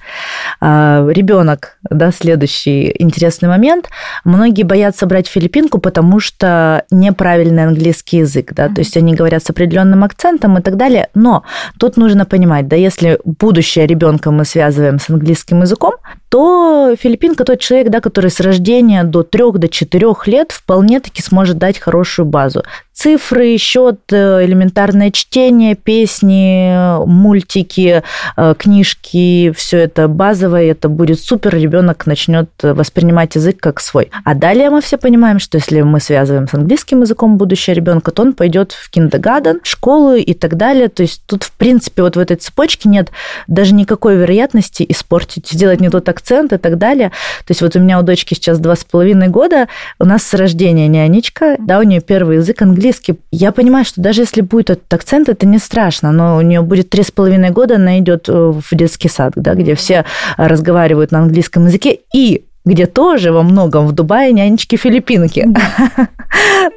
А, ребенок, да, следующий интересный момент. Многие боятся брать филиппинку, потому что неправильный английский язык, да, то есть они говорят с определенным акцентом и так далее. Но тут нужно понимать, да, если будущее ребенка мы связываем с английским языком, то филиппинка тот человек, да, который с рождения до 3 до 4 лет вполне таки сможет дать хорошую базу цифры, счет, э, элементарное чтение, песни, мультики, э, книжки, все это базовое, это будет супер, ребенок начнет воспринимать язык как свой. А далее мы все понимаем, что если мы связываем с английским языком будущее ребенка, то он пойдет в киндергаден, школу и так далее. То есть тут, в принципе, вот в этой цепочке нет даже никакой вероятности испортить, сделать не тот акцент и так далее. То есть вот у меня у дочки сейчас два с половиной года, у нас с рождения нянечка, да, у нее первый язык английский, английский. Я понимаю, что даже если будет этот акцент, это не страшно, но у нее будет три с половиной года, она идет э, в детский сад, да, где все разговаривают на английском языке, и где тоже во многом в Дубае нянечки-филиппинки.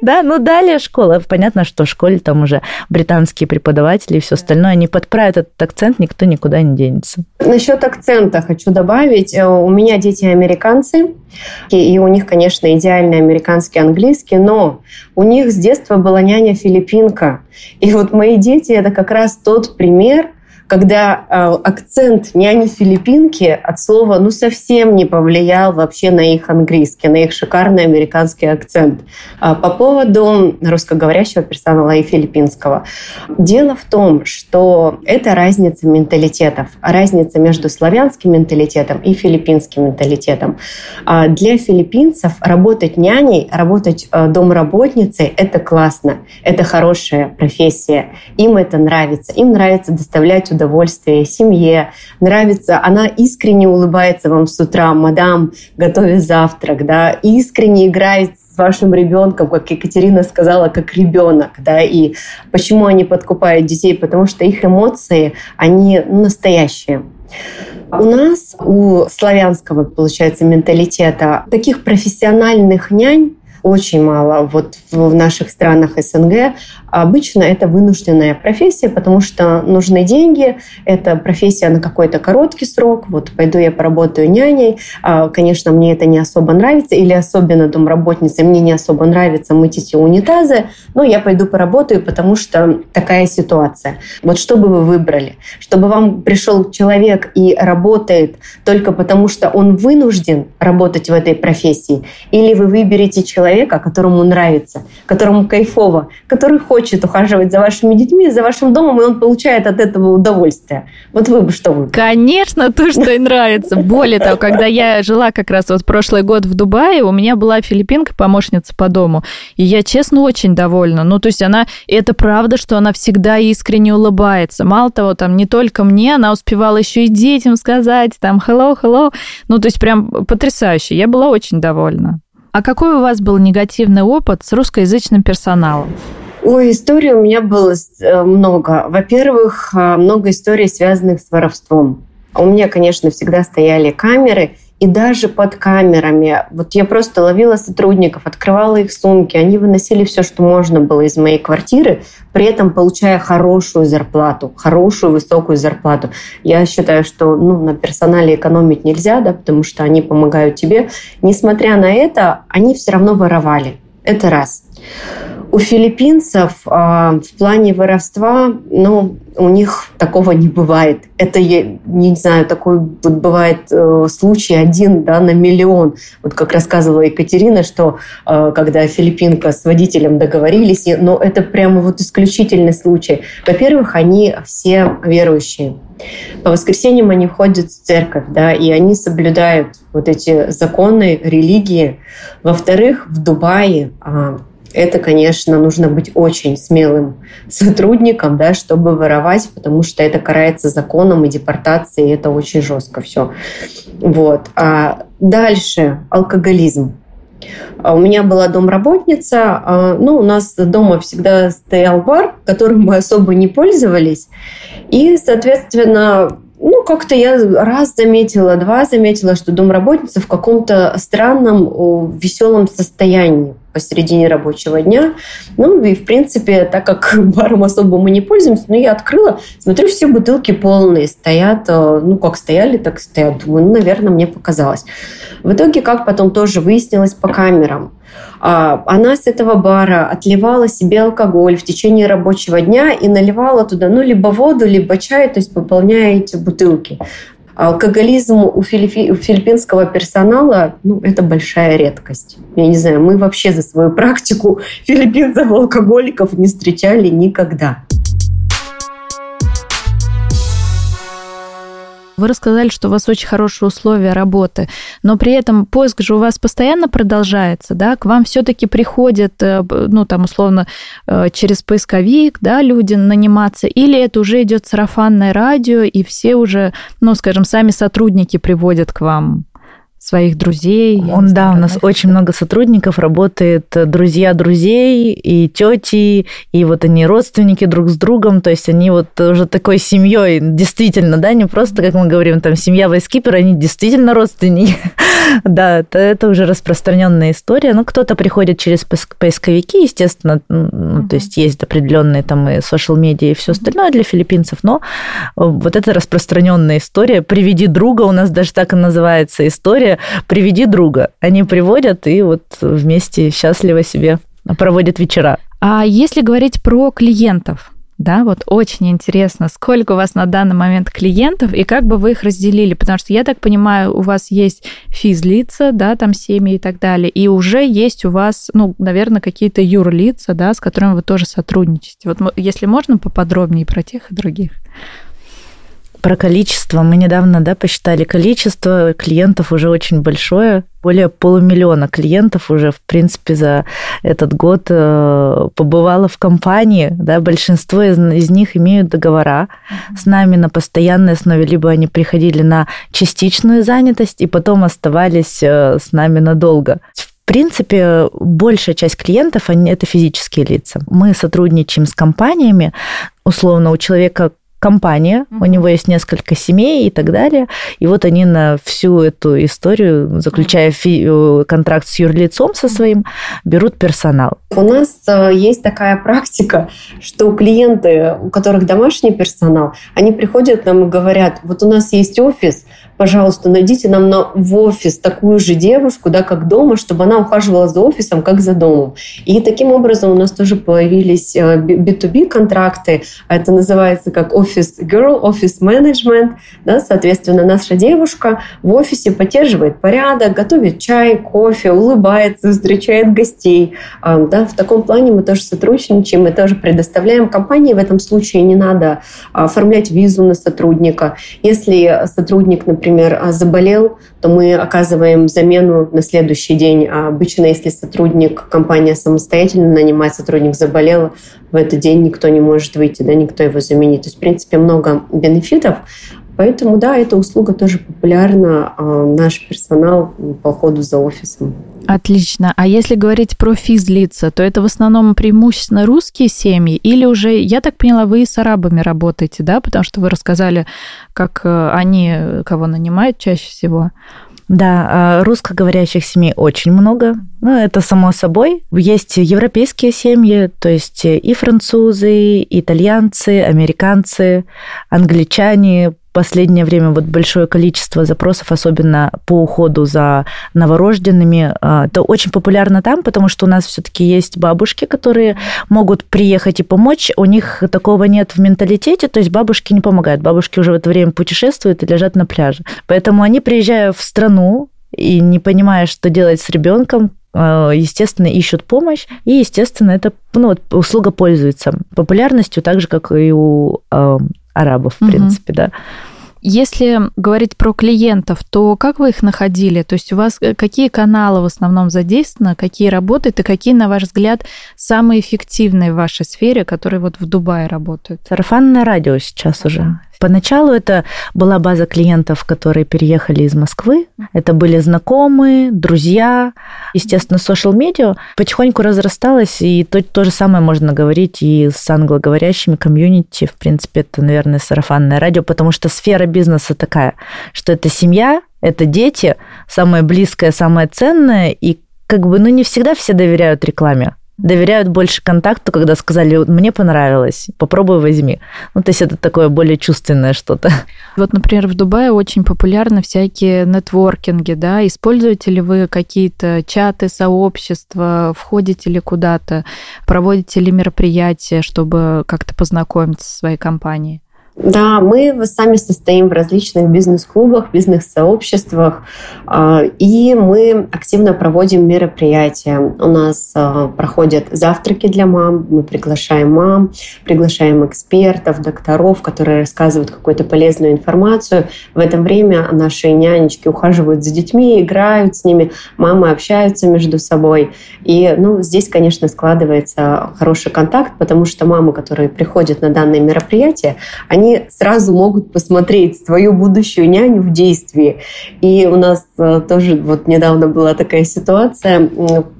Да, ну далее школа. Понятно, что в школе там уже британские преподаватели и все остальное, они подправят этот акцент, никто никуда не денется. Насчет акцента хочу добавить. Э, у меня дети американцы, и у них, конечно, идеальный американский английский, но у них с детства была няня-филиппинка. И вот мои дети – это как раз тот пример, когда э, акцент няни-филиппинки от слова ну совсем не повлиял вообще на их английский, на их шикарный американский акцент. А по поводу русскоговорящего персонала и филиппинского. Дело в том, что это разница менталитетов, разница между славянским менталитетом и филиппинским менталитетом. А для филиппинцев работать няней, работать домработницей – это классно, это хорошая профессия. Им это нравится. Им нравится доставлять удовольствие семье, нравится, она искренне улыбается вам с утра, мадам, готовит завтрак, да, искренне играет с вашим ребенком, как Екатерина сказала, как ребенок, да, и почему они подкупают детей, потому что их эмоции, они настоящие. У нас, у славянского, получается, менталитета, таких профессиональных нянь очень мало вот в наших странах СНГ. Обычно это вынужденная профессия, потому что нужны деньги. Это профессия на какой-то короткий срок. Вот пойду я поработаю няней. А, конечно, мне это не особо нравится. Или особенно домработница, мне не особо нравится мыть эти унитазы. Но я пойду поработаю, потому что такая ситуация. Вот что бы вы выбрали? Чтобы вам пришел человек и работает только потому, что он вынужден работать в этой профессии? Или вы выберете человека, которому нравится, которому кайфово, который хочет ухаживать за вашими детьми, за вашим домом, и он получает от этого удовольствие. Вот вы бы что вы? Конечно, то, что и нравится. Более того, когда я жила как раз вот прошлый год в Дубае, у меня была филиппинка, помощница по дому, и я, честно, очень довольна. Ну, то есть она, это правда, что она всегда искренне улыбается. Мало того, там не только мне, она успевала еще и детям сказать, там, hello, hello. Ну, то есть прям потрясающе. Я была очень довольна. А какой у вас был негативный опыт с русскоязычным персоналом? Ой, историй у меня было э, много. Во-первых, э, много историй, связанных с воровством. У меня, конечно, всегда стояли камеры, И даже под камерами. Вот я просто ловила сотрудников, открывала их сумки, они выносили все, что можно было из моей квартиры, при этом получая хорошую зарплату, хорошую высокую зарплату. Я считаю, что ну, на персонале экономить нельзя, да, потому что они помогают тебе. Несмотря на это, они все равно воровали. Это раз. У филиппинцев э, в плане воровства, ну, у них такого не бывает. Это, я не знаю, такой вот бывает э, случай один да, на миллион. Вот как рассказывала Екатерина, что э, когда филиппинка с водителем договорились, но это прямо вот исключительный случай. Во-первых, они все верующие. По воскресеньям они ходят в церковь, да, и они соблюдают вот эти законы религии. Во-вторых, в Дубае а, это, конечно, нужно быть очень смелым сотрудником, да, чтобы воровать, потому что это карается законом и депортацией, и это очень жестко все. Вот. А дальше алкоголизм. А у меня была домработница, а, ну, у нас дома всегда стоял бар, которым мы особо не пользовались. И, соответственно, ну, как-то я раз заметила, два заметила, что домработница в каком-то странном, веселом состоянии посередине рабочего дня. Ну и, в принципе, так как баром особо мы не пользуемся, но я открыла, смотрю, все бутылки полные стоят. Э, ну, как стояли, так стоят. Думаю, ну, наверное, мне показалось. В итоге, как потом тоже выяснилось по камерам, а, она с этого бара отливала себе алкоголь в течение рабочего дня и наливала туда, ну, либо воду, либо чай, то есть пополняя эти бутылки. Алкоголизм у, филиппи... у филиппинского персонала ну, это большая редкость. Я не знаю, мы вообще за свою практику филиппинцев-алкоголиков не встречали никогда. Вы рассказали, что у вас очень хорошие условия работы, но при этом поиск же у вас постоянно продолжается, да? К вам все-таки приходят, э, ну, там, условно, э, через поисковик, да, люди наниматься, или это уже идет сарафанное радио, и все уже, ну, скажем, сами сотрудники приводят к вам своих друзей. Он, да, у нас очень много сотрудников, работает э, друзья друзей и тети, и вот они родственники друг с другом, то есть они вот уже такой семьей, действительно, да, не просто, как мы говорим, там, семья вайскипера, они действительно родственники. да, это, это уже распространенная история. Ну, кто-то приходит через поисковики, естественно, ну, то есть есть определенные там и social медиа и все остальное для филиппинцев, но вот это распространенная история. Приведи друга, у нас даже так и называется история история «Приведи друга». Они приводят и вот вместе счастливо себе проводят вечера. А если говорить про клиентов, да, вот очень интересно, сколько у вас на данный момент клиентов и как бы вы их разделили, потому что я так понимаю, у вас есть физлица, да, там семьи и так далее, и уже есть у вас, ну, наверное, какие-то юрлица, да, с которыми вы тоже сотрудничаете. Вот если можно поподробнее про тех и других. Про количество. Мы недавно да, посчитали количество клиентов уже очень большое. Более полумиллиона клиентов уже, в принципе, за этот год э, побывало в компании. Да, большинство из, из них имеют договора mm-hmm. с нами на постоянной основе. Либо они приходили на частичную занятость и потом оставались э, с нами надолго. В принципе, большая часть клиентов они, это физические лица. Мы сотрудничаем с компаниями. Условно, у человека компания, mm-hmm. у него есть несколько семей и так далее. И вот они на всю эту историю, заключая фи- э, контракт с юрлицом со своим, берут персонал. У нас э, есть такая практика, что клиенты, у которых домашний персонал, они приходят нам и говорят, вот у нас есть офис, пожалуйста, найдите нам на, в офис такую же девушку, да, как дома, чтобы она ухаживала за офисом, как за домом. И таким образом у нас тоже появились B2B э, контракты. Это называется как офис girl, офис management. Да, соответственно, наша девушка в офисе поддерживает порядок, готовит чай, кофе, улыбается, встречает гостей. А, да, в таком плане мы тоже сотрудничаем, мы тоже предоставляем компании. В этом случае не надо оформлять визу на сотрудника. Если сотрудник, например, например, а, заболел, то мы оказываем замену на следующий день. А обычно, если сотрудник, компания самостоятельно нанимает, сотрудник заболел, в этот день никто не может выйти, да, никто его заменить. То есть, в принципе, много бенефитов. Поэтому, да, эта услуга тоже популярна. А наш персонал по ходу за офисом. Отлично. А если говорить про физлица, то это в основном преимущественно русские семьи или уже, я так поняла, вы с арабами работаете, да? Потому что вы рассказали, как э, они кого нанимают чаще всего. Да, а, русскоговорящих семей очень много. Ну, это само собой. Есть европейские семьи, то есть и французы, и итальянцы, американцы, англичане, последнее время вот большое количество запросов, особенно по уходу за новорожденными. А, это очень популярно там, потому что у нас все-таки есть бабушки, которые могут приехать и помочь. У них такого нет в менталитете, то есть бабушки не помогают. Бабушки уже в это время путешествуют и лежат на пляже. Поэтому они, приезжая в страну, и не понимая, что делать с ребенком, а, естественно, ищут помощь, и, естественно, эта ну, вот, услуга пользуется популярностью, так же, как и у э, арабов, в угу. принципе, да. Если говорить про клиентов, то как вы их находили? То есть у вас э, какие каналы в основном задействованы, какие работают и какие, на ваш взгляд, самые эффективные в вашей сфере, которые вот в Дубае работают? Сарафанное радио сейчас уже. Поначалу это была база клиентов, которые переехали из Москвы. Это были знакомые, друзья, естественно, social медиа потихоньку разрасталось, и то, то же самое можно говорить и с англоговорящими комьюнити. В принципе, это, наверное, сарафанное радио, потому что сфера бизнеса такая, что это семья, это дети, самое близкое, самое ценное, и как бы, ну, не всегда все доверяют рекламе доверяют больше контакту, когда сказали, мне понравилось, попробуй возьми. Ну, то есть это такое более чувственное что-то. Вот, например, в Дубае очень популярны всякие нетворкинги, да, используете ли вы какие-то чаты, сообщества, входите ли куда-то, проводите ли мероприятия, чтобы как-то познакомиться со своей компанией? Да, мы сами состоим в различных бизнес-клубах, бизнес-сообществах, а, и мы активно проводим мероприятия. У нас а, проходят завтраки для мам, мы приглашаем мам, приглашаем экспертов, докторов, которые рассказывают какую-то полезную информацию. В это время наши нянечки ухаживают за детьми, играют с ними, мамы общаются между собой. И ну, здесь, конечно, складывается хороший контакт, потому что мамы, которые приходят на данные мероприятия, они они сразу могут посмотреть свою будущую няню в действии. И у нас э, тоже вот недавно была такая ситуация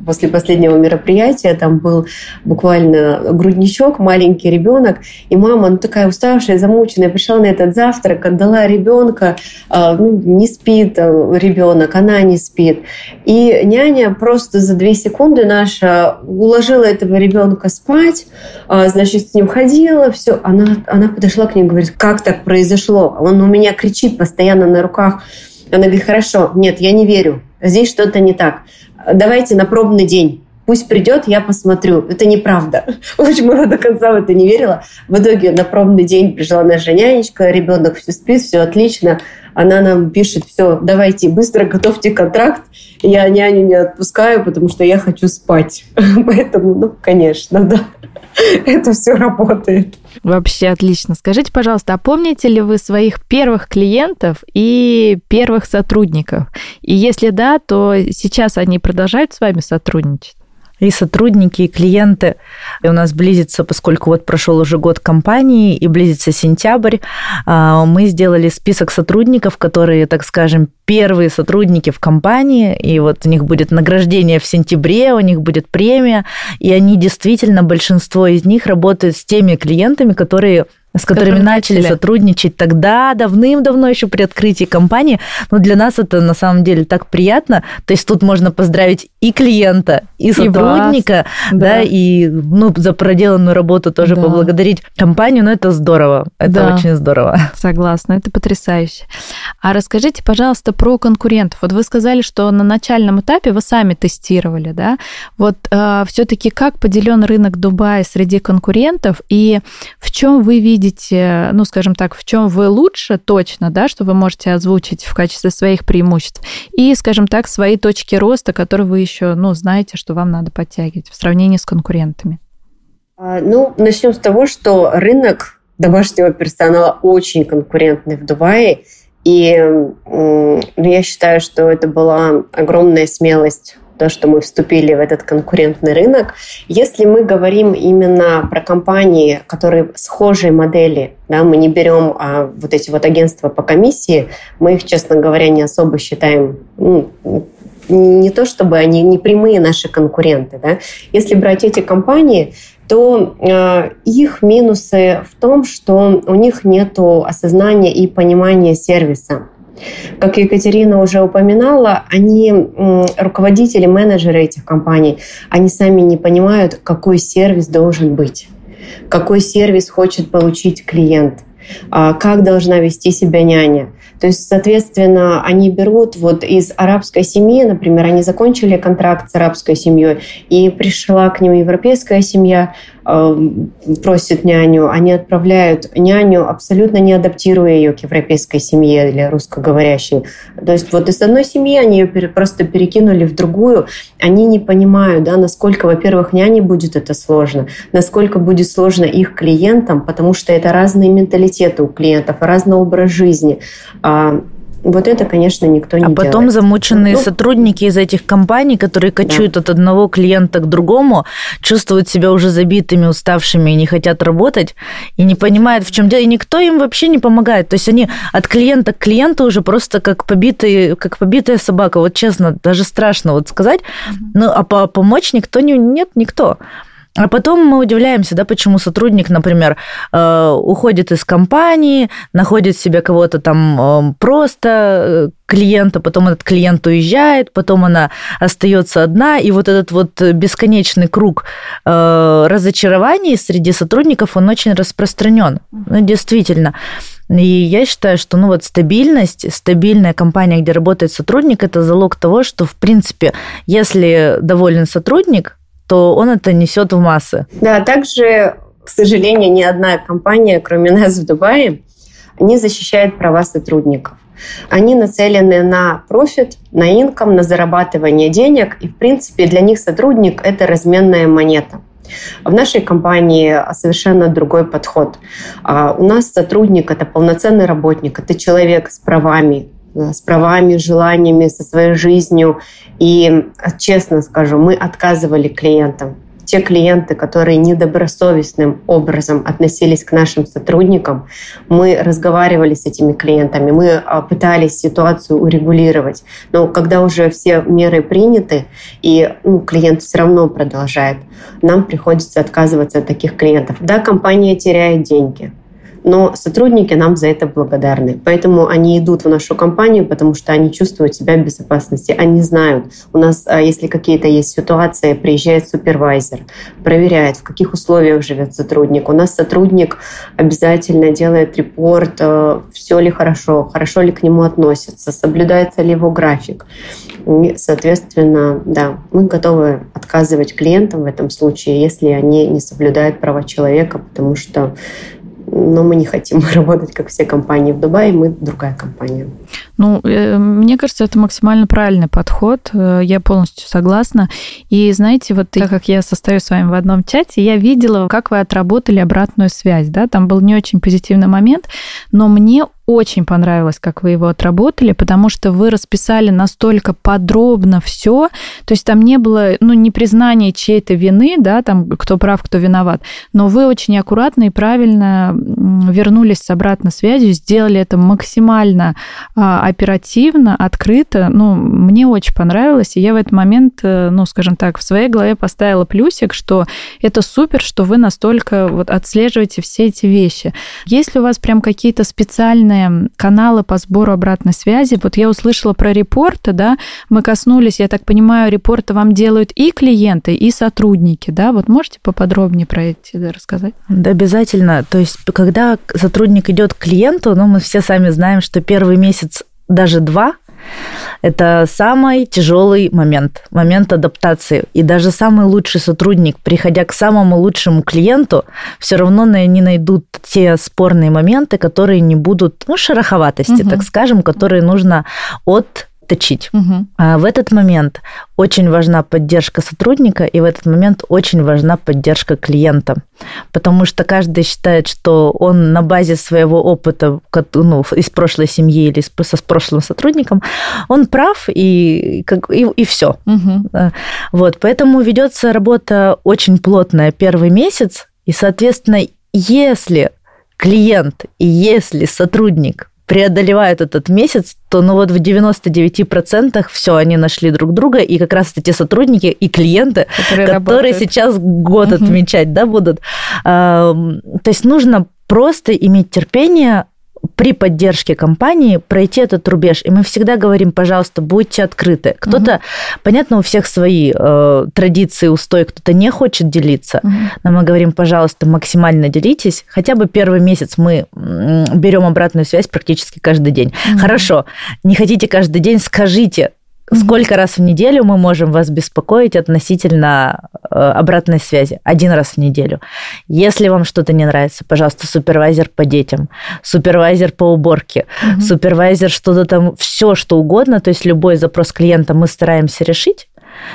после последнего мероприятия. Там был буквально грудничок, маленький ребенок, и мама, ну такая уставшая, замученная, пришла на этот завтрак, отдала ребенка, э, ну, не спит э, ребенок, она не спит. И няня просто за две секунды наша уложила этого ребенка спать, значит, с ним ходила, все. Она, она подошла к ней и говорит, как так произошло? Он у меня кричит постоянно на руках. Она говорит, хорошо, нет, я не верю. Здесь что-то не так. Давайте на пробный день. Пусть придет, я посмотрю. Это неправда. В общем, она до конца в это не верила. В итоге на пробный день пришла наша нянечка, ребенок все спит, все отлично. Она нам пишет, все, давайте быстро готовьте контракт. Я няню не отпускаю, потому что я хочу спать. Поэтому, ну, конечно, да. Это все работает. Вообще отлично. Скажите, пожалуйста, а помните ли вы своих первых клиентов и первых сотрудников? И если да, то сейчас они продолжают с вами сотрудничать? И сотрудники, и клиенты. И у нас близится, поскольку вот прошел уже год компании и близится сентябрь, а, мы сделали список сотрудников, которые, так скажем, первые сотрудники в компании, и вот у них будет награждение в сентябре, у них будет премия, и они действительно, большинство из них работают с теми клиентами, которые с которыми начали, сотрудничать тогда, давным-давно еще при открытии компании. Но для нас это на самом деле так приятно. То есть тут можно поздравить и клиента, и сотрудника, и да. да, и ну, за проделанную работу тоже да. поблагодарить компанию. Но это здорово. Это да. очень здорово. Согласна, это потрясающе. А расскажите, пожалуйста, про конкурентов. Вот вы сказали, что на начальном этапе вы сами тестировали, да? Вот э, все-таки как поделен рынок Дубая среди конкурентов и в чем вы видите видите, ну, скажем так, в чем вы лучше точно, да, что вы можете озвучить в качестве своих преимуществ, и, скажем так, свои точки роста, которые вы еще, ну, знаете, что вам надо подтягивать в сравнении с конкурентами? А, ну, начнем с того, что рынок домашнего персонала очень конкурентный в Дубае, и ну, я считаю, что это была огромная смелость то, что мы вступили в этот конкурентный рынок. Если мы говорим именно про компании, которые схожие модели, да, мы не берем а, вот эти вот агентства по комиссии, мы их, честно говоря, не особо считаем ну, не то чтобы они не прямые наши конкуренты. Да? Если брать эти компании, то э, их минусы в том, что у них нет осознания и понимания сервиса. Как Екатерина уже упоминала, они, руководители, менеджеры этих компаний, они сами не понимают, какой сервис должен быть, какой сервис хочет получить клиент, а как должна вести себя няня. То есть, соответственно, они берут вот из арабской семьи, например, они закончили контракт с арабской семьей, и пришла к ним европейская семья, Эм, просит няню, они отправляют няню, абсолютно не адаптируя ее к европейской семье или русскоговорящей. То есть вот из одной семьи они ее просто перекинули в другую. Они не понимают, да, насколько, во-первых, няне будет это сложно, насколько будет сложно их клиентам, потому что это разные менталитеты у клиентов, разный образ жизни. А, вот это, конечно, никто не А потом делает. замученные ну, сотрудники из этих компаний, которые кочуют да. от одного клиента к другому, чувствуют себя уже забитыми, уставшими и не хотят работать, и не понимают, в чем дело. И никто им вообще не помогает. То есть они от клиента к клиенту уже просто как, побитые, как побитая собака. Вот честно, даже страшно вот сказать. Ну, а помочь никто не... Нет, никто. А потом мы удивляемся, да, почему сотрудник, например, э, уходит из компании, находит себе кого-то там э, просто э, клиента, потом этот клиент уезжает, потом она остается одна, и вот этот вот бесконечный круг разочарований среди сотрудников, он очень распространен. Ну, действительно. И я считаю, что ну вот стабильность, стабильная компания, где работает сотрудник, это залог того, что, в принципе, если доволен сотрудник, то он это несет в массы. Да, также, к сожалению, ни одна компания, кроме нас в Дубае, не защищает права сотрудников. Они нацелены на профит, на инком, на зарабатывание денег, и, в принципе, для них сотрудник – это разменная монета. В нашей компании совершенно другой подход. А у нас сотрудник – это полноценный работник, это человек с правами, с правами, желаниями, со своей жизнью. И, честно скажу, мы отказывали клиентам. Те клиенты, которые недобросовестным образом относились к нашим сотрудникам, мы разговаривали с этими клиентами, мы а, пытались ситуацию урегулировать. Но когда уже все меры приняты, и ну, клиент все равно продолжает, нам приходится отказываться от таких клиентов. Да, компания теряет деньги, но сотрудники нам за это благодарны. Поэтому они идут в нашу компанию, потому что они чувствуют себя в безопасности. Они знают, у нас, а, если какие-то есть ситуации, приезжает супервайзер, проверяет, в каких условиях живет сотрудник. У нас сотрудник обязательно делает репорт, э, все ли хорошо, хорошо ли к нему относятся, соблюдается ли его график. И, соответственно, да, мы готовы отказывать клиентам в этом случае, если они не соблюдают права человека, потому что но мы не хотим работать, как все компании в Дубае, мы другая компания. Ну, э, мне кажется, это максимально правильный подход, э, я полностью согласна. И знаете, вот так как я состою с вами в одном чате, я видела, как вы отработали обратную связь, да, там был не очень позитивный момент, но мне очень понравилось, как вы его отработали, потому что вы расписали настолько подробно все, то есть там не было, ну, не признания чьей-то вины, да, там, кто прав, кто виноват, но вы очень аккуратно и правильно вернулись с обратной связью, сделали это максимально а, оперативно, открыто, ну, мне очень понравилось, и я в этот момент, э, ну, скажем так, в своей голове поставила плюсик, что это супер, что вы настолько вот отслеживаете все эти вещи. Есть ли у вас прям какие-то специальные каналы по сбору обратной связи. Вот я услышала про репорты, да, мы коснулись, я так понимаю, репорты вам делают и клиенты, и сотрудники, да, вот можете поподробнее про эти да, рассказать? Да, обязательно. То есть, когда сотрудник идет к клиенту, ну, мы все сами знаем, что первый месяц, даже два, это самый тяжелый момент, момент адаптации. И даже самый лучший сотрудник, приходя к самому лучшему клиенту, все равно не найдут те спорные моменты, которые не будут, ну, шероховатости, угу. так скажем, которые нужно от точить. Угу. А в этот момент очень важна поддержка сотрудника, и в этот момент очень важна поддержка клиента. Потому что каждый считает, что он на базе своего опыта ну, из прошлой семьи или со с прошлым сотрудником, он прав, и, как, и, и все. Угу. Вот, поэтому ведется работа очень плотная первый месяц, и, соответственно, если клиент и если сотрудник преодолевают этот месяц, то ну вот в 99% все, они нашли друг друга, и как раз эти сотрудники и клиенты, которые, которые сейчас год угу. отмечать, да, будут. То есть нужно просто иметь терпение, при поддержке компании пройти этот рубеж. И мы всегда говорим, пожалуйста, будьте открыты. Кто-то, угу. понятно, у всех свои э, традиции, устой, кто-то не хочет делиться. Угу. Но мы говорим, пожалуйста, максимально делитесь. Хотя бы первый месяц мы берем обратную связь практически каждый день. Угу. Хорошо, не хотите каждый день, скажите, Сколько раз в неделю мы можем вас беспокоить относительно э, обратной связи? Один раз в неделю. Если вам что-то не нравится, пожалуйста, супервайзер по детям, супервайзер по уборке, mm-hmm. супервайзер что-то там, все что угодно, то есть любой запрос клиента мы стараемся решить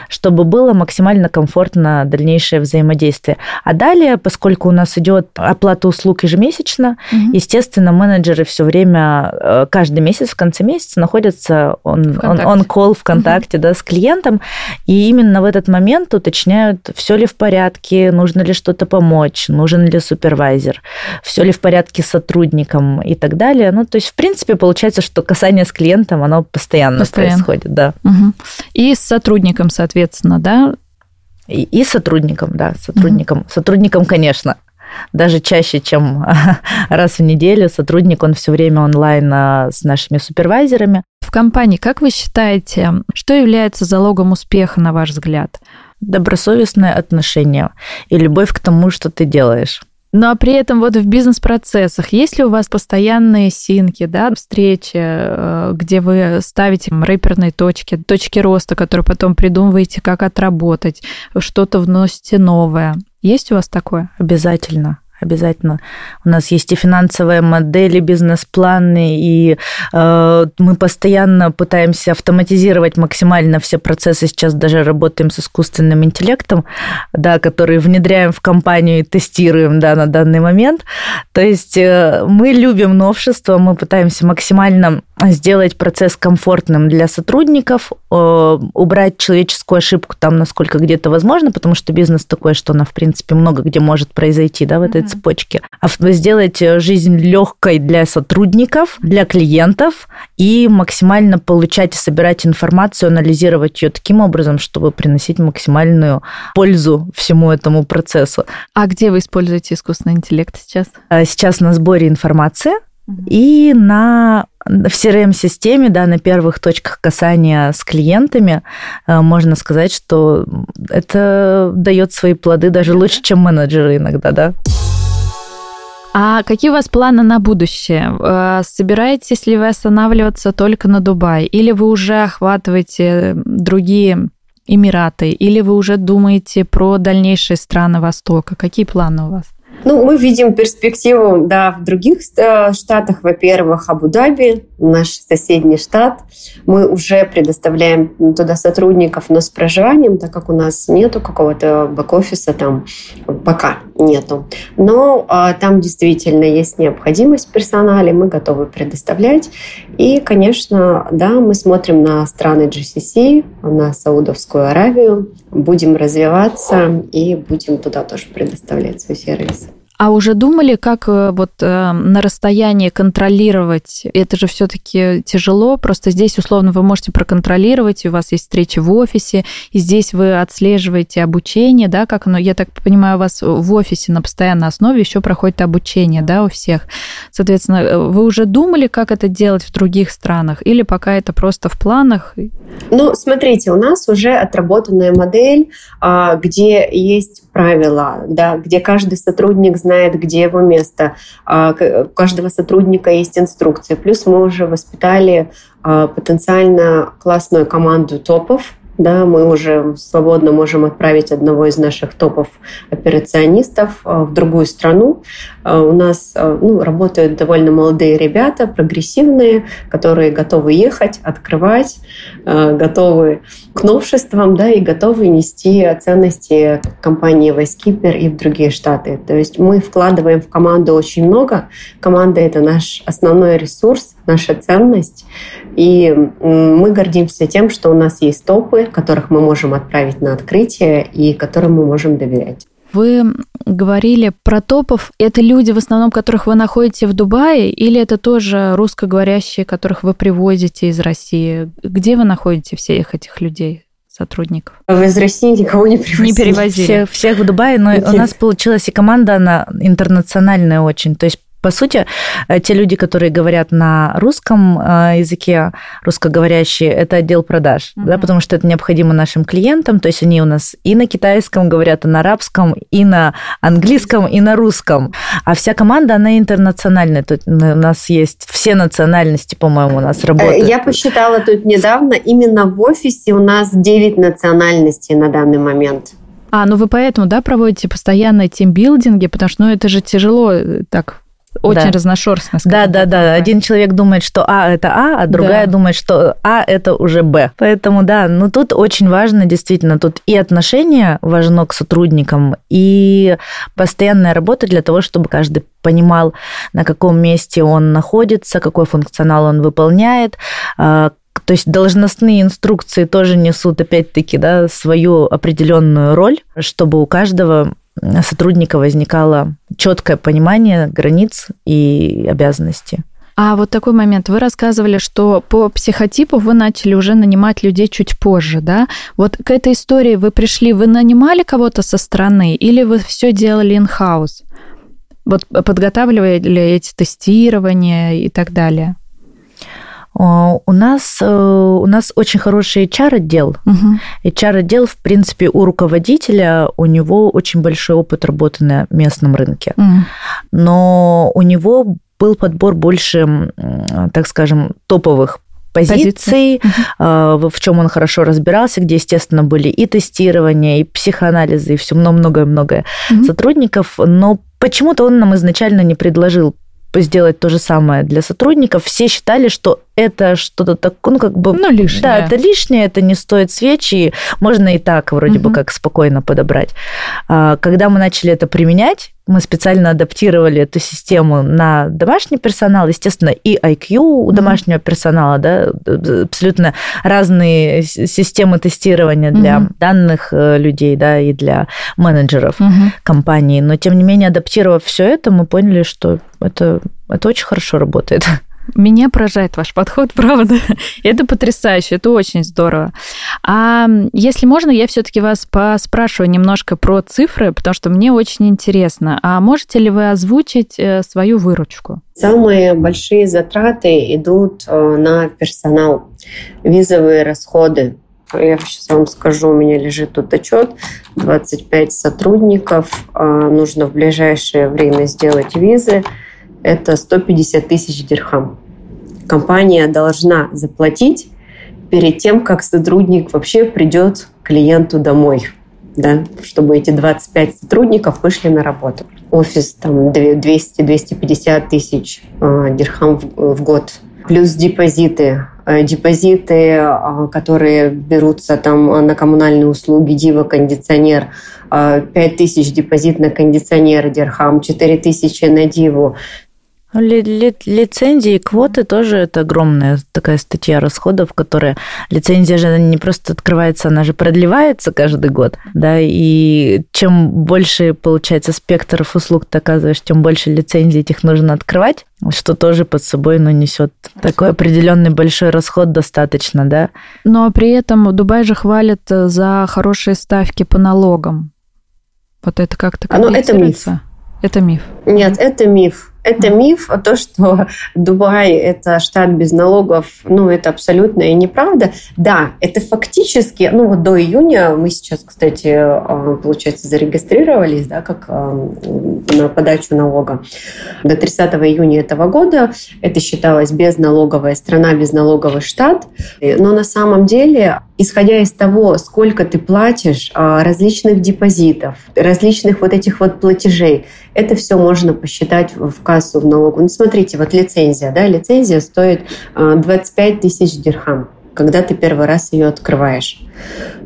чтобы было максимально комфортно дальнейшее взаимодействие. А далее, поскольку у нас идет оплата услуг ежемесячно, угу. естественно, менеджеры все время, э, каждый месяц, в конце месяца находятся он, он, он call ВКонтакте угу. да, с клиентом, и именно в этот момент уточняют, все ли в порядке, нужно ли что-то помочь, нужен ли супервайзер, все ли в порядке с сотрудником и так далее. Ну, то есть, в принципе, получается, что касание с клиентом, оно постоянно, постоянно. происходит, да. Угу. И с сотрудником соответственно, да? И, и сотрудникам, да, сотрудникам. Угу. Сотрудникам, конечно. Даже чаще, чем раз в неделю сотрудник, он все время онлайн а, с нашими супервайзерами. В компании, как вы считаете, что является залогом успеха, на ваш взгляд? Добросовестное отношение и любовь к тому, что ты делаешь. Ну а при этом вот в бизнес-процессах, есть ли у вас постоянные синки, да, встречи, э, где вы ставите рэперные точки, точки роста, которые потом придумываете, как отработать, что-то вносите новое? Есть у вас такое? Обязательно обязательно. У нас есть и финансовые модели, бизнес-планы, и э, мы постоянно пытаемся автоматизировать максимально все процессы. Сейчас даже работаем с искусственным интеллектом, да, который внедряем в компанию и тестируем да, на данный момент. То есть э, мы любим новшества, мы пытаемся максимально сделать процесс комфортным для сотрудников, э, убрать человеческую ошибку там, насколько где-то возможно, потому что бизнес такой, что она, в принципе, много где может произойти, да, в этой mm-hmm. Цепочке. А сделать жизнь легкой для сотрудников, для клиентов и максимально получать и собирать информацию, анализировать ее таким образом, чтобы приносить максимальную пользу всему этому процессу. А где вы используете искусственный интеллект сейчас? А сейчас на сборе информации и на в CRM-системе, да, на первых точках касания с клиентами, э, можно сказать, что это дает свои плоды даже лучше, чем менеджеры иногда, да. А какие у вас планы на будущее? Э, собираетесь ли вы останавливаться только на Дубае? Или вы уже охватываете другие Эмираты? Или вы уже думаете про дальнейшие страны Востока? Какие планы у вас? Ну, мы видим перспективу, да, в других э, штатах. Во-первых, Абу-Даби, наш соседний штат. Мы уже предоставляем туда сотрудников, но с проживанием, так как у нас нету какого-то бэк-офиса там, пока нету. Но а, там действительно есть необходимость в персонале, мы готовы предоставлять. И, конечно, да, мы смотрим на страны GCC, на Саудовскую Аравию, будем развиваться и будем туда тоже предоставлять свой сервис. А уже думали, как э, вот э, на расстоянии контролировать? Это же все-таки тяжело. Просто здесь условно вы можете проконтролировать, у вас есть встречи в офисе, и здесь вы отслеживаете обучение, да, как оно. Я так понимаю, у вас в офисе на постоянной основе еще проходит обучение, да, у всех. Соответственно, э, вы уже думали, как это делать в других странах, или пока это просто в планах? Ну, смотрите, у нас уже отработанная модель, а, где есть правила, да, где каждый сотрудник знает, где его место. А, у каждого сотрудника есть инструкции. Плюс мы уже воспитали а, потенциально классную команду топов, да, мы уже свободно можем отправить одного из наших топов операционистов в другую страну. У нас ну, работают довольно молодые ребята, прогрессивные, которые готовы ехать, открывать, готовы к новшествам, да, и готовы нести ценности компании Вайскипер и в другие штаты. То есть мы вкладываем в команду очень много. Команда — это наш основной ресурс, наша ценность. И мы гордимся тем, что у нас есть топы, которых мы можем отправить на открытие и которым мы можем доверять. Вы говорили про топов. Это люди, в основном, которых вы находите в Дубае, или это тоже русскоговорящие, которых вы привозите из России? Где вы находите всех этих людей? сотрудников? Вы из России никого не привозили? Не перевозили. Всех, всех в Дубае, но Интересно. у нас получилась и команда, она интернациональная очень. То есть По сути, э, те люди, которые говорят на русском э, языке, русскоговорящие, это отдел продаж, mm-hmm. да, потому что это необходимо нашим клиентам, то есть они у нас и на китайском говорят, и на арабском, и на английском, и на русском. А вся команда, она интернациональная. Тут у нас есть все национальности, по-моему, у нас работают. Я посчитала тут недавно, именно в офисе у нас 9 национальностей на данный момент. А, ну вы поэтому, да, проводите постоянные тимбилдинги, потому что, ну, это же тяжело э, так очень да. разношерстно. Да, да, да. Один человек думает, что А это А, а другая да. думает, что А это уже Б. Поэтому да, ну тут очень важно действительно, тут и отношение важно к сотрудникам, и постоянная работа для того, чтобы каждый понимал, на каком месте он находится, какой функционал он выполняет, а, то есть должностные инструкции тоже несут, опять-таки, да, свою определенную роль, чтобы у каждого сотрудника возникало четкое понимание границ и обязанностей. А вот такой момент. Вы рассказывали, что по психотипу вы начали уже нанимать людей чуть позже, да? Вот к этой истории вы пришли, вы нанимали кого-то со стороны или вы все делали in-house? Вот подготавливали эти тестирования и так далее? У нас, э, у нас очень хороший HR-отдел. Угу. HR-отдел, в принципе, у руководителя, у него очень большой опыт работы на местном рынке. Угу. Но у него был подбор больше, так скажем, топовых позиций, угу. в чем он хорошо разбирался, где, естественно, были и тестирования, и психоанализы, и все много-многое-многое угу. сотрудников, но почему-то он нам изначально не предложил сделать то же самое для сотрудников. Все считали, что это что-то такое, ну, как бы... Ну, лишнее. Да, это лишнее, это не стоит свечи, можно и так вроде угу. бы как спокойно подобрать. А, когда мы начали это применять, мы специально адаптировали эту систему на домашний персонал, естественно, и IQ у домашнего персонала, да, абсолютно разные системы тестирования для mm-hmm. данных э, людей, да, и для менеджеров mm-hmm. компании. Но тем не менее, адаптировав все это, мы поняли, что это, это очень хорошо работает. Меня поражает ваш подход, правда. это потрясающе, это очень здорово. А если можно, я все-таки вас поспрашиваю немножко про цифры, потому что мне очень интересно. А можете ли вы озвучить э, свою выручку? Самые большие затраты идут э, на персонал, визовые расходы. Я сейчас вам скажу, у меня лежит тут отчет. 25 сотрудников. А, нужно в ближайшее время сделать визы это 150 тысяч дирхам. Компания должна заплатить перед тем, как сотрудник вообще придет клиенту домой, да, чтобы эти 25 сотрудников вышли на работу. Офис там 200-250 тысяч э, дирхам в, в год. Плюс депозиты. Э, депозиты, э, которые берутся там на коммунальные услуги, дива, кондиционер, 5 тысяч депозит на кондиционер дирхам, 4 тысячи на диву, ли, ли, лицензии, квоты тоже это огромная такая статья расходов, которая лицензия же не просто открывается, она же продлевается каждый год, да, и чем больше получается спектров услуг ты оказываешь, тем больше лицензий этих нужно открывать, что тоже под собой ну, несет такой определенный большой расход достаточно, да. Но при этом Дубай же хвалит за хорошие ставки по налогам. Вот это как-то а, ну, это миф. Это миф. Нет, это миф. Это миф, а то, что Дубай – это штат без налогов, ну, это абсолютно неправда. Да, это фактически, ну, вот до июня мы сейчас, кстати, а, получается, зарегистрировались, да, как а, на подачу налога. До 30 июня этого года это считалось безналоговая страна, безналоговый штат. Но на самом деле, исходя из того, сколько ты платишь различных депозитов, различных вот этих вот платежей, это все можно посчитать в кассу в налогу. Ну, смотрите, вот лицензия, да, лицензия стоит 25 тысяч дирхам, когда ты первый раз ее открываешь.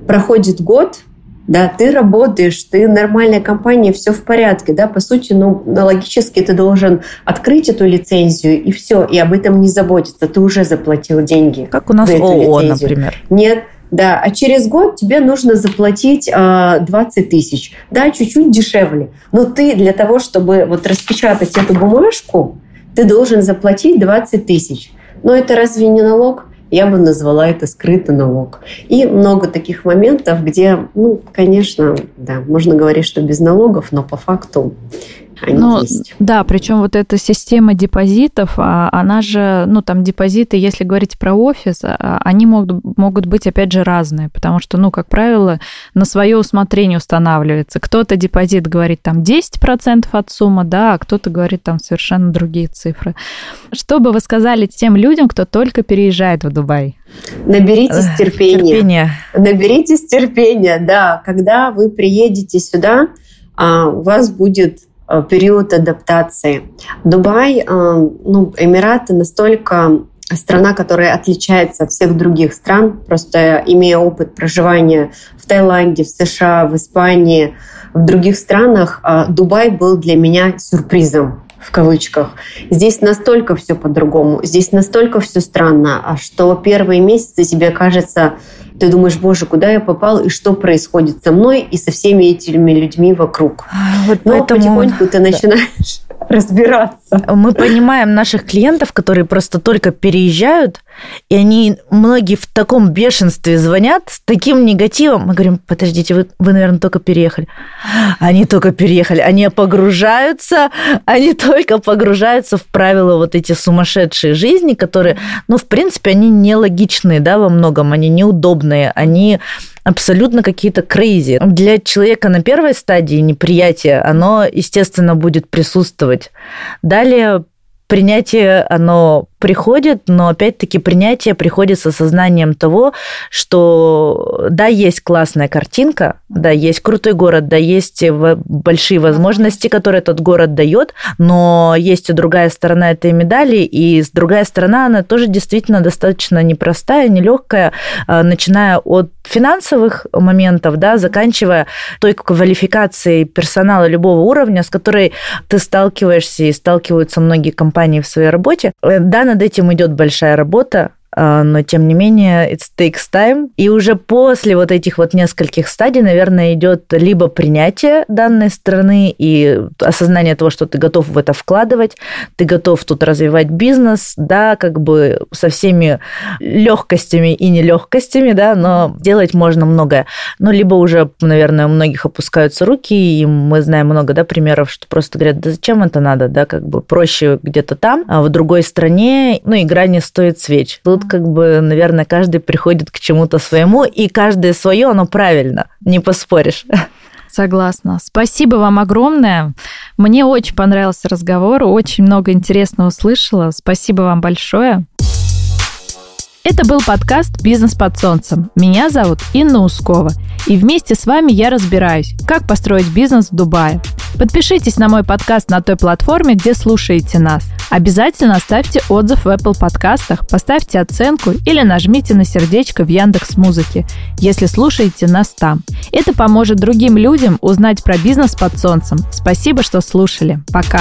Проходит год, да, ты работаешь, ты нормальная компания, все в порядке, да, по сути, ну, логически ты должен открыть эту лицензию и все, и об этом не заботиться, ты уже заплатил деньги. Как у нас ООО, например. Нет, да, а через год тебе нужно заплатить э, а, 20 тысяч. Да, чуть-чуть дешевле. Но ты для того, чтобы вот распечатать эту бумажку, ты должен заплатить 20 тысяч. Но это разве не налог? Я бы назвала это скрытый налог. И много таких моментов, где, ну, конечно, да, можно говорить, что без налогов, но по факту они ну, есть. Да, причем вот эта система депозитов, а, она же, ну там депозиты, если говорить про офис, а, они могут, могут быть опять же разные, потому что, ну, как правило, на свое усмотрение устанавливается. Кто-то депозит говорит там 10% от суммы, да, а кто-то говорит там совершенно другие цифры. Что бы вы сказали тем людям, кто только переезжает в Дубай? Наберитесь терпения. Терпение. Наберитесь терпения, да. Когда вы приедете сюда, а, у вас будет период адаптации. Дубай, а, ну, Эмираты настолько страна, которая отличается от всех других стран, просто имея опыт проживания в Таиланде, в США, в Испании, в других странах, Дубай был для меня сюрпризом в кавычках. Здесь настолько все по-другому, здесь настолько все странно, что первые месяцы тебе кажется, ты думаешь, боже, куда я попал и что происходит со мной и со всеми этими людьми вокруг. Вот Но поэтому... потихоньку ты начинаешь разбираться. Мы понимаем наших клиентов, которые просто только переезжают, и они, многие в таком бешенстве звонят, с таким негативом. Мы говорим, подождите, вы, вы наверное, только переехали. Они только переехали. Они погружаются, они только погружаются в правила вот эти сумасшедшие жизни, которые, ну, в принципе, они нелогичные, да, во многом, они неудобные, они абсолютно какие-то крейзи. Для человека на первой стадии неприятия оно, естественно, будет присутствовать. Далее принятие, оно приходит, но опять-таки принятие приходит с осознанием того, что да, есть классная картинка, да, есть крутой город, да, есть большие возможности, которые этот город дает, но есть и другая сторона этой медали, и другая сторона, она тоже действительно достаточно непростая, нелегкая, а, начиная от финансовых моментов, да, заканчивая той квалификацией персонала любого уровня, с которой ты сталкиваешься и сталкиваются многие компании в своей работе. Э, да, над этим идет большая работа, но тем не менее it takes time. И уже после вот этих вот нескольких стадий, наверное, идет либо принятие данной страны и осознание того, что ты готов в это вкладывать, ты готов тут развивать бизнес, да, как бы со всеми легкостями и нелегкостями, да, но делать можно многое. Ну, либо уже, наверное, у многих опускаются руки, и мы знаем много, да, примеров, что просто говорят, да зачем это надо, да, как бы проще где-то там, а в другой стране, ну, игра не стоит свеч. Тут как бы, наверное, каждый приходит к чему-то своему, и каждое свое, оно правильно, не поспоришь. Согласна. Спасибо вам огромное. Мне очень понравился разговор, очень много интересного услышала. Спасибо вам большое. Это был подкаст «Бизнес под солнцем». Меня зовут Инна Ускова. И вместе с вами я разбираюсь, как построить бизнес в Дубае. Подпишитесь на мой подкаст на той платформе, где слушаете нас. Обязательно оставьте отзыв в Apple подкастах, поставьте оценку или нажмите на сердечко в Яндекс Музыке, если слушаете нас там. Это поможет другим людям узнать про бизнес под солнцем. Спасибо, что слушали. Пока!